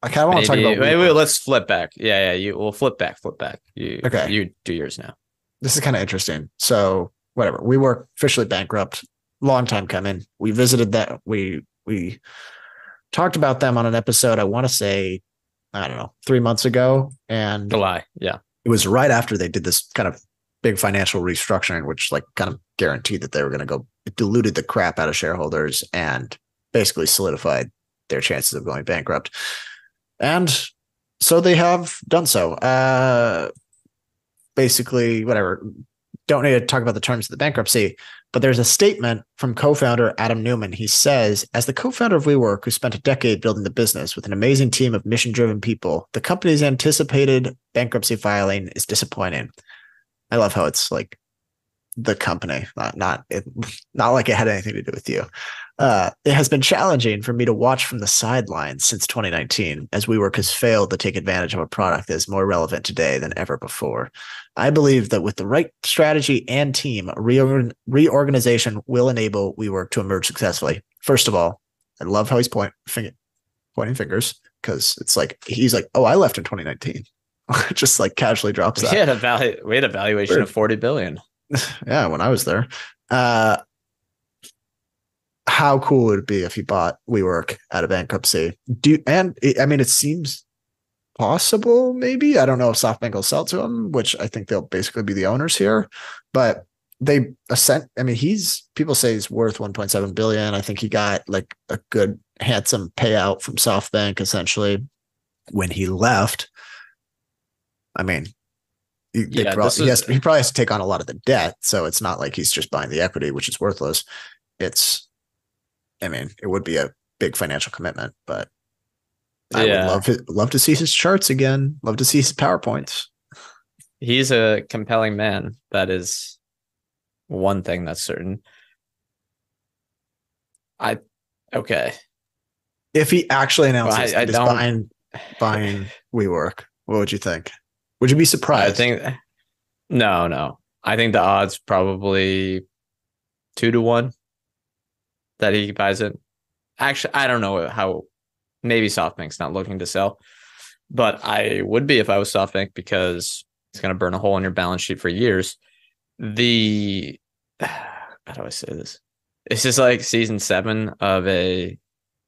S3: I kind of want to talk about
S2: wait, wait, let's flip back. Yeah, yeah. You will flip back, flip back. You
S3: Okay.
S2: You do yours now.
S3: this is kind of interesting. So whatever, we were officially bankrupt. Long time coming. We visited that. We we talked about them on an episode. I want to say, I don't know, three months ago, and
S2: July. Yeah.
S3: it was right after they did this kind of big financial restructuring, which like kind of guaranteed that they were going to go. It diluted the crap out of shareholders and basically solidified their chances of going bankrupt. And so they have done so. Uh, basically whatever. Don't need to talk about the terms of the bankruptcy, but there's a statement from co-founder Adam Neumann. He says, as the co-founder of WeWork, who spent a decade building the business with an amazing team of mission-driven people, the company's anticipated bankruptcy filing is disappointing. I love how it's like the company, not not it, not like it had anything to do with you. Uh, it has been challenging for me to watch from the sidelines since 2019, as WeWork has failed to take advantage of a product that is more relevant today than ever before. I believe that with the right strategy and team, reorgan- reorganization will enable WeWork to emerge successfully. First of all, I love how he's point, finger, pointing fingers because it's like he's like, "Oh, I left in 2019." Just like casually drops that.
S2: We had a value. We had a valuation
S3: Sure.
S2: of forty billion.
S3: yeah, when I was there. Uh, how cool would it be if he bought WeWork out of bankruptcy? Do and it, I mean, it seems possible. Maybe I don't know if SoftBank will sell to him, which I think they'll basically be the owners here. But they ascent. I mean, he's people say he's worth 1.7 billion. I think he got like a good, handsome payout from SoftBank essentially when he left. I mean, he, they
S2: Yeah,
S3: prob-
S2: this
S3: he, has, he probably has to take on a lot of the debt, so it's not like he's just buying the equity, which is worthless. It's, I mean, it would be a big financial commitment, but I
S2: Yeah.
S3: would love his, love to see his charts again. Love to see his powerpoints.
S2: He's a compelling man. That is one thing that's certain. I okay.
S3: If he actually announces
S2: I-
S3: that
S2: I
S3: he's
S2: don't-
S3: buying buying WeWork, what would you think? Would you be surprised?
S2: I think no, no. I think the odds probably two to one that he buys it. Actually, I don't know how. Maybe SoftBank's not looking to sell, but I would be if I was SoftBank because it's going to burn a hole in your balance sheet for years. The how do I say this? It's just like season seven of a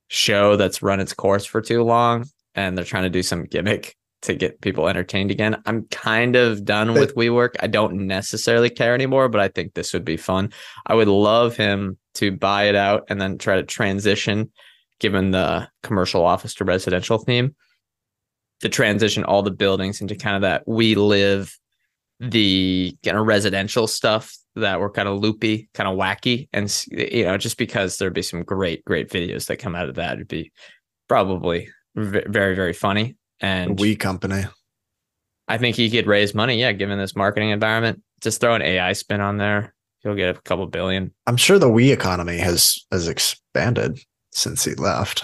S2: show that's run its course for too long, and they're trying to do some gimmick to get people entertained again. I'm kind of done with WeWork. I don't necessarily care anymore, but I think this would be fun. I would love him to buy it out and then try to transition, given the commercial office to residential theme, to transition all the buildings into kind of that we live the kind of residential stuff that were kind of loopy, kind of wacky. And, you know, just because there'd be some great, great videos that come out of that, it'd be probably very, very funny. And
S3: we company.
S2: I think he could raise money. Yeah, given this marketing environment, just throw an AI spin on there. He'll get a couple billion.
S3: I'm sure the we economy has has expanded since he left.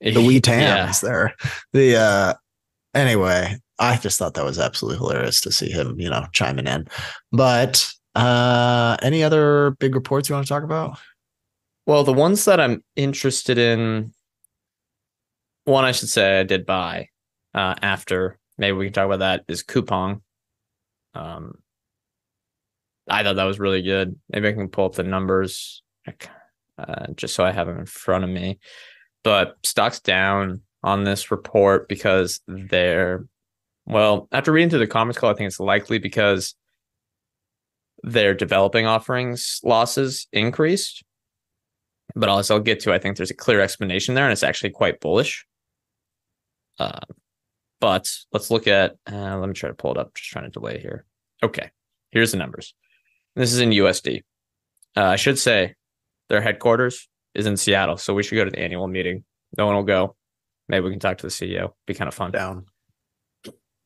S3: The we TAM
S2: Yeah.
S3: is there. The uh anyway, I just thought that was absolutely hilarious to see him, you know, chiming in. But uh any other big reports you want to talk about?
S2: Well, the ones that I'm interested in, one I should say I did buy uh, after. Maybe we can talk about that. Is Coupang. Um, I thought that was really good. Maybe I can pull up the numbers, uh, just so I have them in front of me. But stocks down on this report because they're well. After reading through the comments call, I think it's likely because their developing offerings losses increased but as I'll get to, I think there's a clear explanation there, and it's actually quite bullish. Uh, but let's look at. Uh, let me try to pull it up. Just trying to delay here. Okay, here's the numbers. This is in USD. Uh, I should say their headquarters is in Seattle, so we should go to the annual meeting. No one will go. Maybe we can talk to the CEO. Be kind of fun.
S3: Down.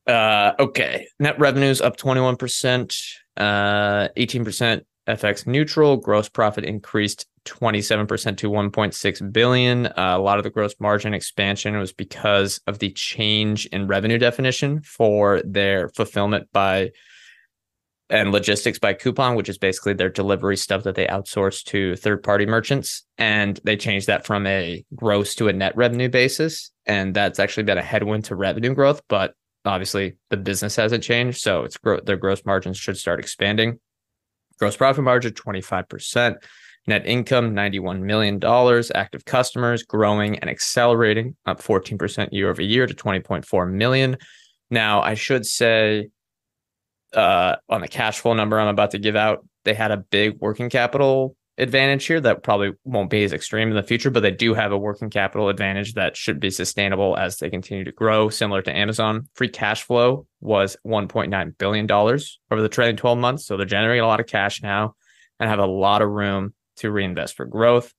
S2: Uh, okay. Net revenues up 21%, uh, 18% FX neutral. Gross profit increased 27% to 1.6 billion. Uh, a lot of the gross margin expansion was because of the change in revenue definition for their fulfillment by and logistics by Coupang, which is basically their delivery stuff that they outsource to third party merchants. And they changed that from a gross to a net revenue basis. And that's actually been a headwind to revenue growth. But obviously, the business hasn't changed. So it's gro- their gross margins should start expanding. Gross profit margin 25%. Net income $91 million. Active customers growing and accelerating, up 14% year over year to 20.4 million. Now, I should say uh, on the cash flow number I'm about to give out, they had a big working capital advantage here that probably won't be as extreme in the future, but they do have a working capital advantage that should be sustainable as they continue to grow, similar to Amazon. Free cash flow was $1.9 billion over the trailing 12 months. So they're generating a lot of cash now and have a lot of room to reinvest for growth.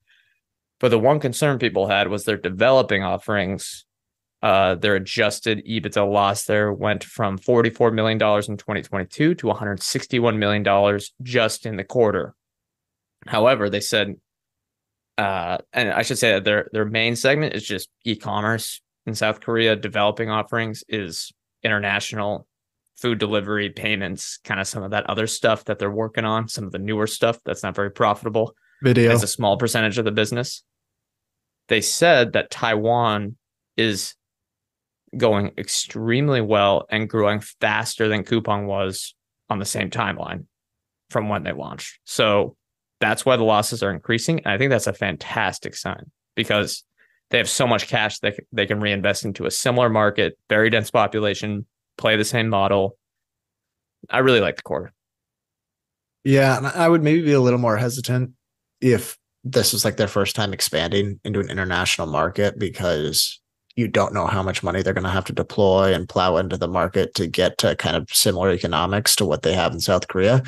S2: But the one concern people had was their developing offerings. Uh, their adjusted EBITDA loss there went from $44 million in 2022 to $161 million just in the quarter However, they said, uh, and I should say that their their main segment is just e-commerce in South Korea. Developing offerings is international food delivery, payments, kind of some of that other stuff that they're working on. Some of the newer stuff that's not very profitable.
S3: Video
S2: as a small percentage of the business. They said that Taiwan is going extremely well and growing faster than Coupang was on the same timeline from when they launched. So that's why the losses are increasing. And I think that's a fantastic sign because they have so much cash that they can reinvest into a similar market, very dense population, play the same model. I really like the core.
S3: Yeah, and I would maybe be a little more hesitant if this was like their first time expanding into an international market because you don't know how much money they're going to have to deploy and plow into the market to get to kind of similar economics to what they have in South Korea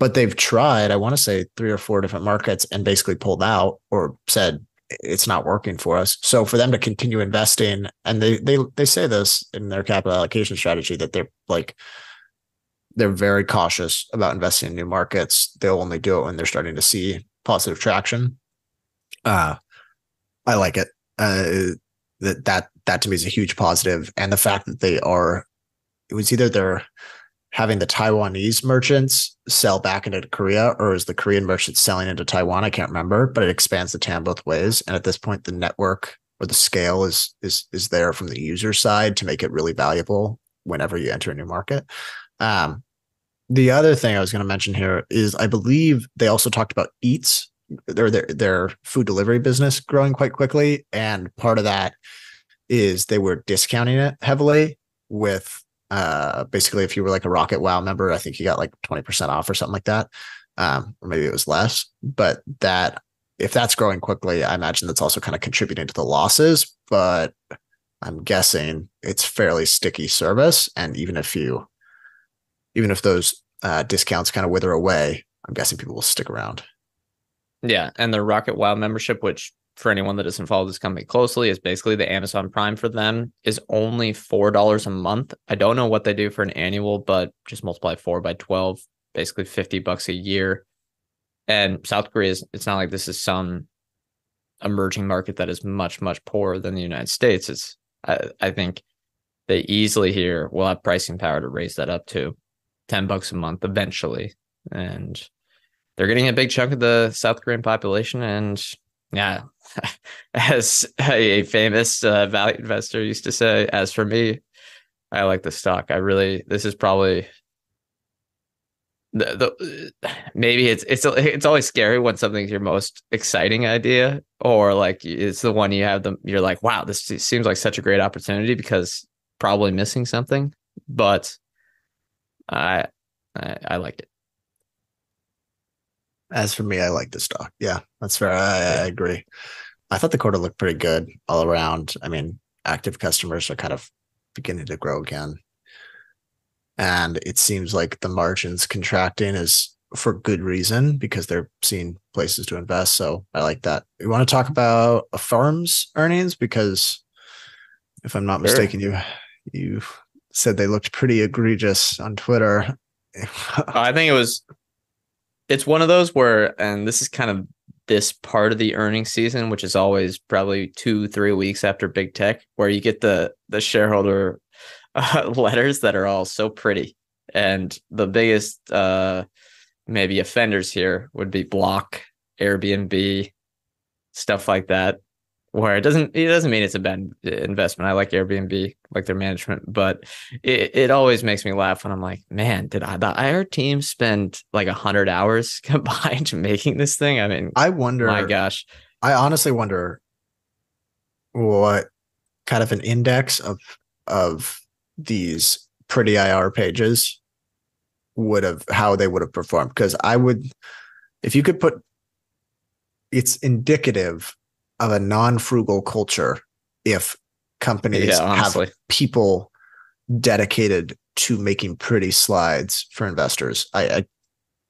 S3: but they've tried, I want to say three or four different markets and basically pulled out or said it's not working for us. So for them to continue investing, and they they they say this in their capital allocation strategy that they're like they're very cautious about investing in new markets. They'll only do it when they're starting to see positive traction. Uh I like it. Uh that that that to me is a huge. And the fact that they are it was either they're having the Taiwanese merchants sell back into Korea, or is the Korean merchants selling into Taiwan? I can't remember, but it expands the TAM both ways. And at this point, the network or the scale is is is there from the user side to make it really valuable whenever you enter a new market. Um, the other thing I was going to mention here is I believe they also talked about Eats, their their their food delivery business growing quite quickly, and part of that is they were discounting it heavily with uh, basically, if you were like a Rocket Wow member, I think you got like 20% off or something like that. Um, or maybe it was less, but that if that's growing quickly, I imagine that's also kind of contributing to the losses. But I'm guessing it's fairly sticky service. And even if you, even if those uh, discounts kind of wither away, I'm guessing people will stick around.
S2: Yeah. And the Rocket Wow membership, which for anyone that doesn't follow this company closely is basically the Amazon Prime for them is only four dollars a month. I don't know what they do for an annual, but just multiply four by twelve, basically fifty bucks a year. And South Korea is it's not like this is some emerging market that is much much poorer than the United States. It's I, I think they easily here will have pricing power to raise that up to ten bucks a month eventually, and they're getting a big chunk of the South Korean population. And yeah, as a famous uh, value investor used to say, as for me, I like the stock. I really, this is probably the, the maybe it's it's it's always scary when something's your most exciting idea or like it's the one you have the you're like wow this seems like such a great opportunity because probably missing something. But I I, I like it
S3: as for me, I like the stock. Yeah, that's fair. I, I agree. I thought the quarter looked pretty good all around. I mean, active customers are kind of beginning to grow again. And it seems like the margins contracting is for good reason because they're seeing places to invest. So I like that. We want to talk mm-hmm. about Affirm's earnings because if I'm not sure. mistaken, you you said they looked pretty egregious on Twitter.
S2: I think it was it's one of those where, and this is kind of this part of the earnings season, which is always probably two, three weeks after big tech, where you get the the shareholder uh, letters that are all so pretty. And the biggest uh, maybe offenders here would be Block, Airbnb, stuff like that where it doesn't it doesn't mean it's a bad uh, investment. I like Airbnb, like their management, but it, it always makes me laugh when I'm like, man, did I, the IR team spend like a hundred hours combined making this thing? I mean,
S3: I wonder.
S2: My gosh,
S3: I honestly wonder what kind of an index of of these pretty IR pages would have how they would have performed because I would if you could put it's indicative of a non-frugal culture if companies
S2: Yeah,
S3: have people dedicated to making pretty slides for investors. I, I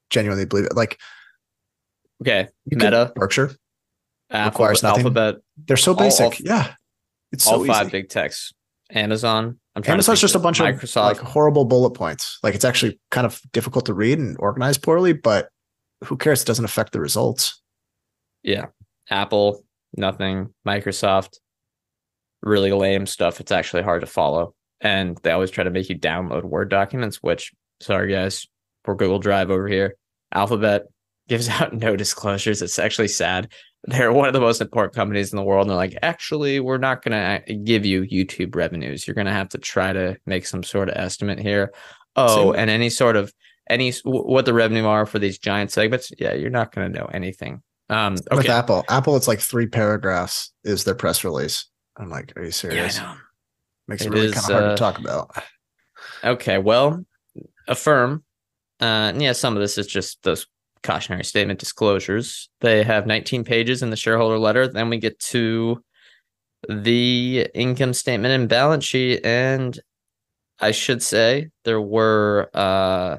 S3: genuinely believe it. Like
S2: Okay. Meta,
S3: Berkshire,
S2: Alphabet,
S3: Requires nothing.
S2: Alphabet,
S3: they're so basic.
S2: all-
S3: yeah, it's
S2: all
S3: so
S2: five
S3: easy.
S2: big techs. Amazon. I'm trying to
S3: Amazon's just a bunch of
S2: Microsoft.
S3: like horrible bullet points. Like it's actually kind of difficult to read and organize poorly, but who cares? It doesn't affect the results.
S2: yeah. Apple, nothing. Microsoft, really lame stuff. It's actually hard to follow. And they always try to make you download Word documents, which, sorry guys, for Google Drive over here. Alphabet gives out no disclosures. It's actually sad. They're one of the most important companies in the world. And they're like, actually, we're not going to uh, give you YouTube revenues. You're going to have to try to make some sort of estimate here. Oh,
S3: Same.
S2: and any sort of any what the revenue are for these giant segments. Yeah, you're not going to know anything. Um,
S3: With. Apple, Apple, it's like three paragraphs is their press release. I'm like, are you
S2: Yeah, I
S3: serious?
S2: know.
S3: Makes it,
S2: It
S3: really kind of hard
S2: uh,
S3: to talk about.
S2: Okay, well, affirm. Uh, yeah, some of this is just those cautionary statement disclosures. They have 19 pages in the shareholder letter. Then we get to the income statement and balance sheet. And I should say there were uh,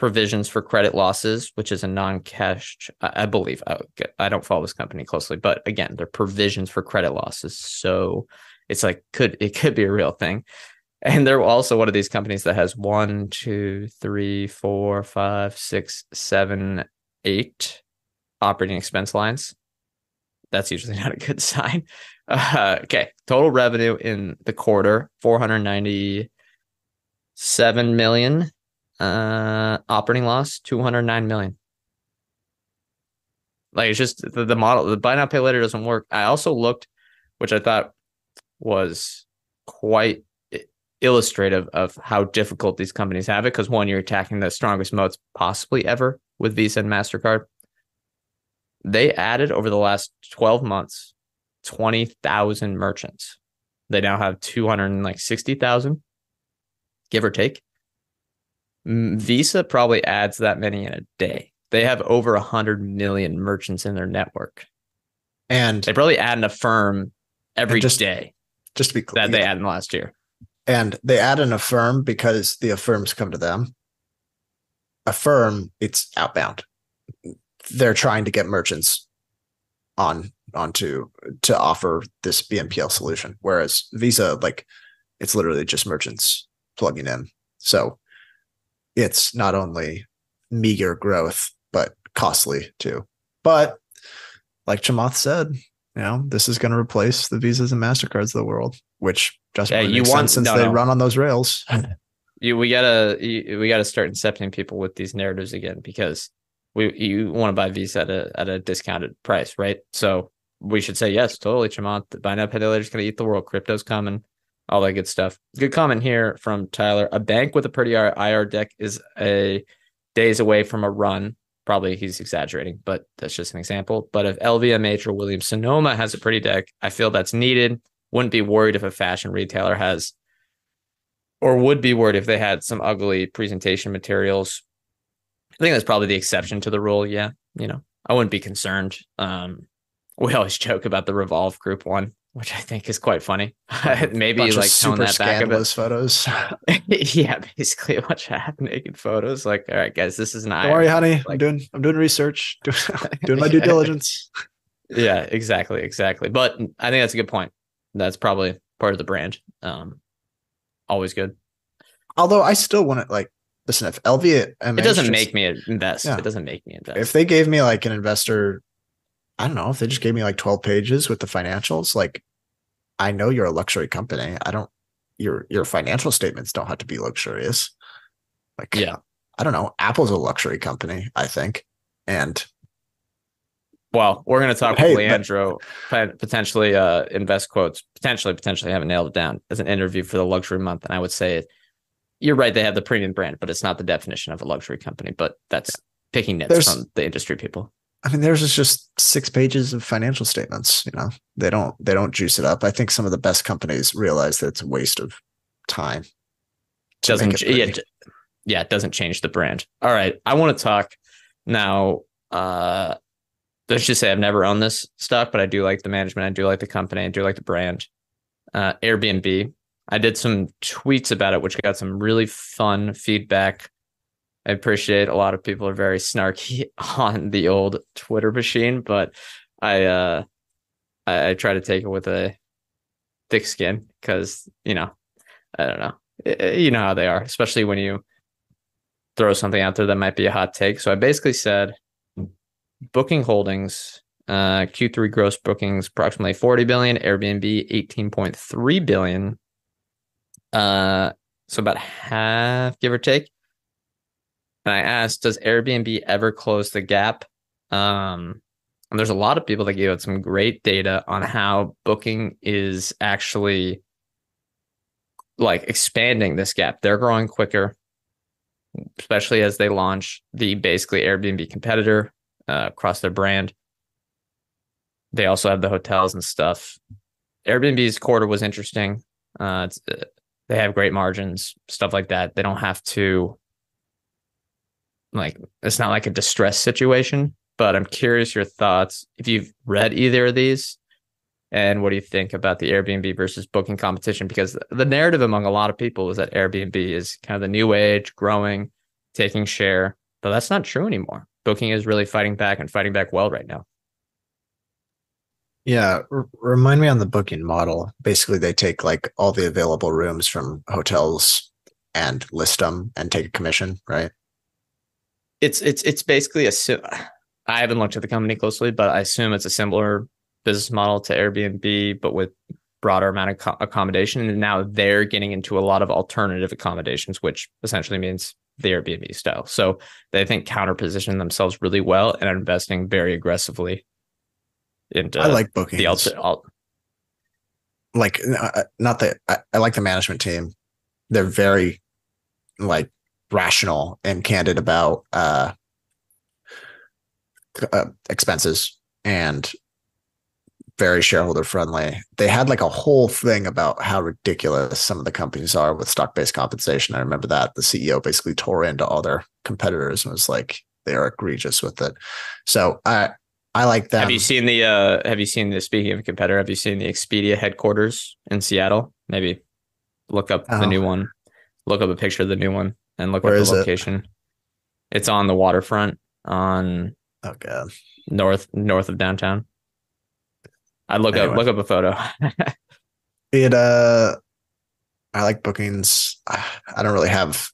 S2: provisions for credit losses, which is a non-cash. I, believe I, I don't follow this company closely, but again, they're provisions for credit losses. So it's like could it could be a real thing. And they're also one of these companies that has one, two, three, four, five, six, seven, eight operating expense lines. That's usually not a good sign. Uh, okay, total revenue in the quarter 497 million. Uh, operating loss 209 million. Like it's just the, the model, the buy now pay later doesn't work. I also looked, which I thought was quite illustrative of how difficult these companies have it. Because one, you're attacking the strongest moats possibly ever with Visa and MasterCard. They added over the last 12 months 20,000 merchants. They now have 260,000, give or take. Visa probably adds that many in a day. They have over 100 million merchants in their network.
S3: And
S2: They probably add in a firm every day
S3: just- just to be clear,
S2: that they add in the last year.
S3: and they add an affirm because the affirms come to them. Affirm, it's outbound. They're trying to get merchants on onto to offer this BNPL solution, whereas Visa, like, it's literally just merchants plugging in. So it's not only meager growth, but costly too. But like Chamath said, you know, this is going to replace the Visas and Mastercards of the world, which just
S2: Yeah, you want-
S3: since
S2: no,
S3: they
S2: no.
S3: run on those rails.
S2: You, we gotta you, we gotta start incepting people with these narratives again because we you want to buy Visa at a at a discounted price, right? So we should say yes, totally. Chamath, buy now, pay later is gonna eat the world. Crypto's coming, all that good stuff. Good comment here from Tyler. A bank with a pretty IR deck is a days away from a run. Probably he's exaggerating, but that's just an example. But if LVMH or Williams Sonoma has a pretty deck, I feel that's needed. Wouldn't be worried if a fashion retailer has or would be worried if they had some ugly presentation materials. I think that's probably the exception to the rule. Yeah, you know, I wouldn't be concerned. Um, we always joke about the Revolve Group one, which I think is quite funny. Maybe like tone that back a bit.
S3: photos.
S2: yeah, basically a bunch of half naked photos. Like, all right, guys, this is an
S3: Don't worry, honey. I'm doing I'm doing research, doing, doing my due diligence.
S2: Yeah, exactly, exactly. But I think that's a good point. That's probably part of the brand. Um, always good.
S3: Although I still want to like listen. If LV,
S2: It doesn't make me invest.
S3: Yeah.
S2: It doesn't make me invest.
S3: if they gave me like an investor, I don't know if they just gave me like 12 pages with the financials. Like, I know you're a luxury company. I don't. Your your financial statements don't have to be luxurious. Like,
S2: yeah.
S3: I don't know. Apple's a luxury company. I think, and
S2: Well, we're going to talk
S3: Hey,
S2: with
S3: but-
S2: Leandro, pot- potentially uh, invest quotes, potentially, potentially haven't nailed it down as an interview for the luxury month. And I would say you're right. They have the premium brand, but it's not the definition of a luxury company. But that's picking nits from the industry people.
S3: I mean, theirs is just six pages of financial statements. You know, they don't they don't juice it up. I think some of the best companies realize that it's a waste of time.
S2: Doesn't,
S3: it
S2: yeah, yeah, it doesn't change the brand. All right. I want to talk now. Uh, let's just say I've never owned this stock, but I do like the management. I do like the company. I do like the brand. Uh, Airbnb. I did some tweets about it, which got some really fun feedback. I appreciate a lot of people are very snarky on the old Twitter machine, but I uh I, I try to take it with a thick skin because you know I don't know you know how they are, especially when you throw something out there that might be a hot take. So I basically said booking holdings uh, Q3 gross bookings approximately 40 billion, Airbnb 18.3 billion. Uh, so about half, give or take. And I asked, does Airbnb ever close the gap? Um, and there's a lot of people that gave out some great data on how booking is actually like expanding this gap. They're growing quicker, especially as they launch the basically Airbnb competitor uh, across their brand. They also have the hotels and stuff. Airbnb's quarter was interesting. Uh, uh, they have great margins, stuff like that. They don't have to like it's not like a distress situation. But I'm curious your thoughts if you've read either of these, and what do you think about the Airbnb versus booking competition? Because the narrative among a lot of people is that Airbnb is kind of the new age, growing, taking share, but that's not true anymore. Booking is really fighting back and fighting back well right now.
S3: Yeah, r- remind me on the booking model. Basically, they take like all the available rooms from hotels and list them and take a commission, right?
S2: It's it's it's basically a. I haven't looked at the company closely, but I assume it's a similar business model to Airbnb, but with broader amount of accommodation. And now they're getting into a lot of alternative accommodations, which essentially means the Airbnb style. So they think counter position themselves really well and are investing very aggressively into
S3: I like booking
S2: the alt, alt.
S3: like uh, uh, not that I, I like the management team. They're very like rational and candid about uh, uh expenses and very shareholder friendly. They had like a whole thing about how ridiculous some of the companies are with stock based compensation. I remember that the CEO basically tore into all their competitors and was like, they are egregious with it. So I I like that.
S2: Have you seen the uh have you seen the speaking of a competitor, have you seen the Expedia headquarters in Seattle? Maybe look up oh. the new one. Look up a picture of the new one and look Where up the location. It? It's on the waterfront on
S3: oh god.
S2: North north of downtown. I look anyway. up look up a photo.
S3: it uh I like bookings. I don't really have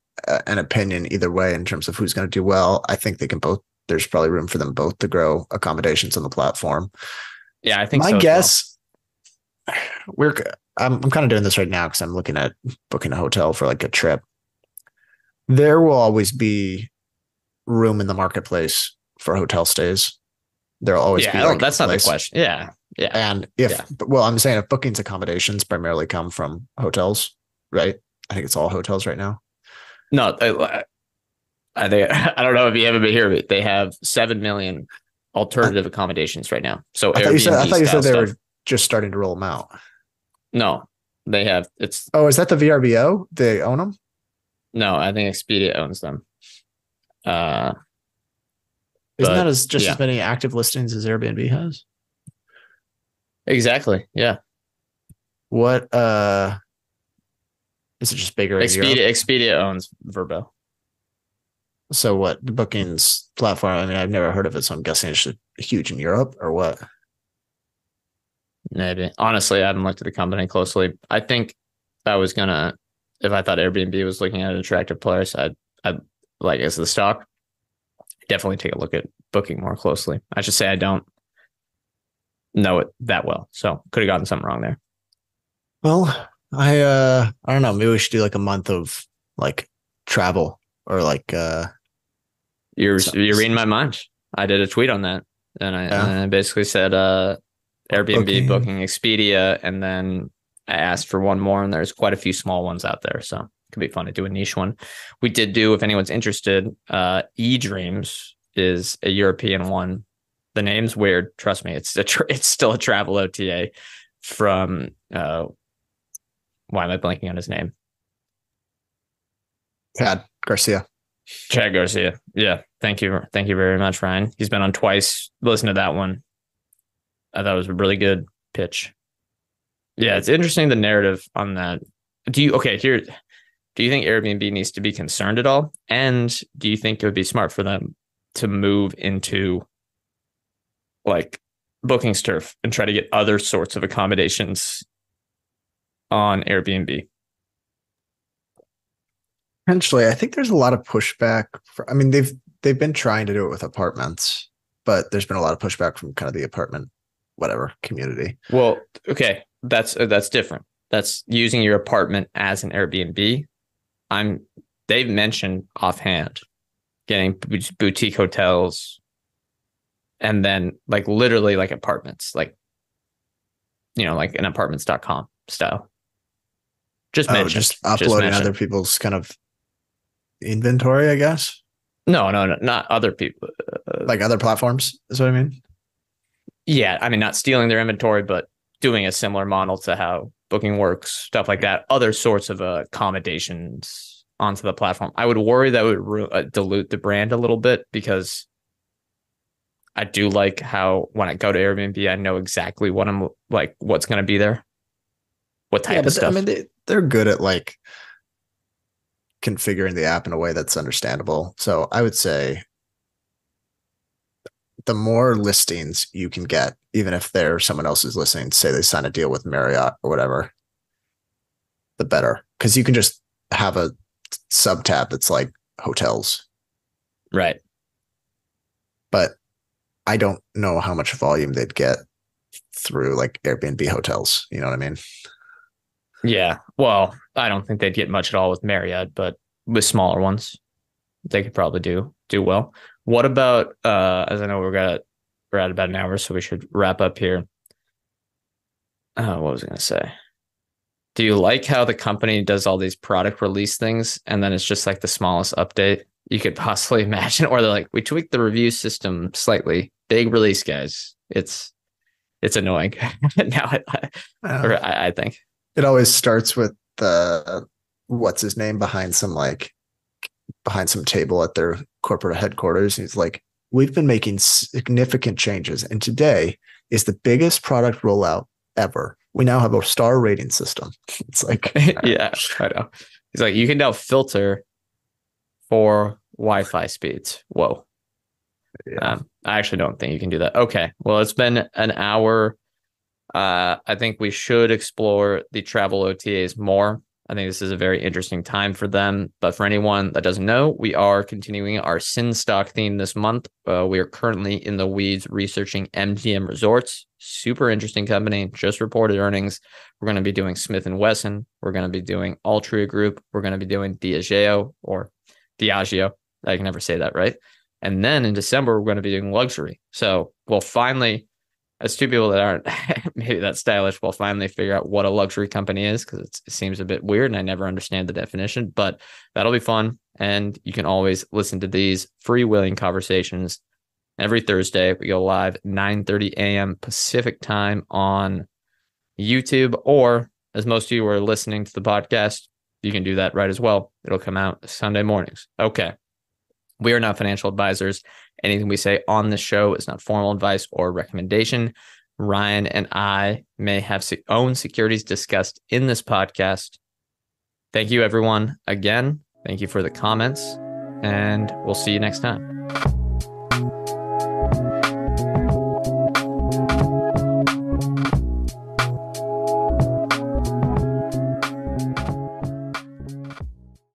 S3: an opinion either way in terms of who's going to do well. I think they can both there's probably room for them both to grow accommodations on the platform.
S2: Yeah, I think
S3: my so guess well. we're I'm I'm kind of doing this right now because I'm looking at booking a hotel for like a trip. There will always be room in the marketplace for hotel stays. There'll always
S2: yeah,
S3: be
S2: like that's not the question. Yeah. Yeah.
S3: And if yeah. well, I'm saying if bookings accommodations primarily come from hotels, right? I think it's all hotels right now.
S2: No, I, I think I don't know if you haven't been here, but they have seven million alternative accommodations right now. So
S3: I thought you said, I thought you said they stuff. were just starting to roll them out.
S2: No, they have. It's
S3: oh, is that the VRBO? They own them.
S2: No, I think Expedia owns them. Uh,
S3: isn't but, that as just yeah. as many active listings as Airbnb has?
S2: Exactly. Yeah.
S3: What uh is it just bigger?
S2: Expedia Expedia owns Vrbo.
S3: So what the bookings platform? I mean, I've never heard of it, so I'm guessing it's huge in Europe or what?
S2: Maybe. Honestly, I haven't looked at the company closely. I think I was gonna if I thought Airbnb was looking at an attractive place, I'd I'd like as the stock, definitely take a look at booking more closely. I should say I don't know it that well. So could have gotten something wrong there.
S3: Well, I uh I don't know. Maybe we should do like a month of like travel or like uh
S2: you're you're reading my mind. I did a tweet on that, and I, yeah. and I basically said uh Airbnb booking. booking Expedia, and then I asked for one more, and there's quite a few small ones out there, so it could be fun to do a niche one. We did do, if anyone's interested, uh eDreams is a European one. The name's weird. Trust me, it's a tra- it's still a travel OTA from uh why am I blanking on his name?
S3: Chad Garcia.
S2: Chad Garcia. Yeah. Thank Thank you. Thank you very much, Ryan. He's been on twice. Listen to that one. I thought it was a really good pitch. Yeah, it's interesting the narrative on that. Do you okay, here do you think Airbnb needs to be concerned at all? And do you think it would be smart for them to move into like bookings turf and try to get other sorts of accommodations on Airbnb?
S3: Potentially, I think there's a lot of pushback. For, I mean, they've they've been trying to do it with apartments, but there's been a lot of pushback from kind of the apartment, whatever community.
S2: Well, okay, that's uh, that's different. That's using your apartment as an Airbnb. I'm. They've mentioned offhand getting boutique hotels, and then like literally like apartments, like you know, like an apartments.com style. Just
S3: oh,
S2: mentioned,
S3: just uploading just other people's kind of inventory, I guess.
S2: No, no, no, not other people.
S3: Uh, like other platforms is what I mean.
S2: Yeah, I mean not stealing their inventory, but doing a similar model to how booking works, stuff like that. Other sorts of uh, accommodations onto the platform. I would worry that would re- uh, dilute the brand a little bit because I do like how when I go to Airbnb, I know exactly what I'm like, what's going to be there, what type yeah, of stuff. I
S3: mean, they, they're good at like configuring the app in a way that's understandable. So I would say the more listings you can get, even if they're someone else's listening, say they sign a deal with Marriott or whatever, the better. Because you can just have a sub tab that's like hotels.
S2: Right.
S3: But I don't know how much volume they'd get through like Airbnb hotels. You know what I mean?
S2: Yeah. Well, I don't think they'd get much at all with Marriott, but with smaller ones, they could probably do do well. What about uh as I know we're got we're at about an hour, so we should wrap up here. Uh, what was I gonna say? Do you like how the company does all these product release things and then it's just like the smallest update you could possibly imagine? Or they're like, we tweaked the review system slightly. Big release, guys. It's it's annoying now. I, I, I think
S3: it always starts with the what's his name behind some like behind some table at their corporate headquarters. He's like, We've been making significant changes, and today is the biggest product rollout ever. We now have a star rating system. It's like,
S2: yeah, I know. He's like, you can now filter for Wi-Fi speeds. Whoa. Yeah. Um, I actually don't think you can do that. Okay. Well, it's been an hour. Uh, I think we should explore the travel OTAs more. I think this is a very interesting time for them. But for anyone that doesn't know, we are continuing our Sin stock theme this month. Uh, we are currently in the weeds researching MGM Resorts. Super interesting company. Just reported earnings. We're going to be doing Smith and Wesson. We're going to be doing Altria Group. We're going to be doing Diageo or Diageo. I can never say that right. And then in December, we're going to be doing luxury. So we'll finally as two people that aren't maybe that stylish will finally figure out what a luxury company is because it seems a bit weird and I never understand the definition, but that'll be fun. And you can always listen to these free willing conversations every Thursday. We go live 9 30 a.m. Pacific time on YouTube, or as most of you are listening to the podcast, you can do that right as well. It'll come out Sunday mornings. Okay. We are not financial advisors. Anything we say on this show is not formal advice or recommendation. Ryan and I may have own securities discussed in this podcast. Thank you, everyone. Again, thank you for the comments, and we'll see you next time.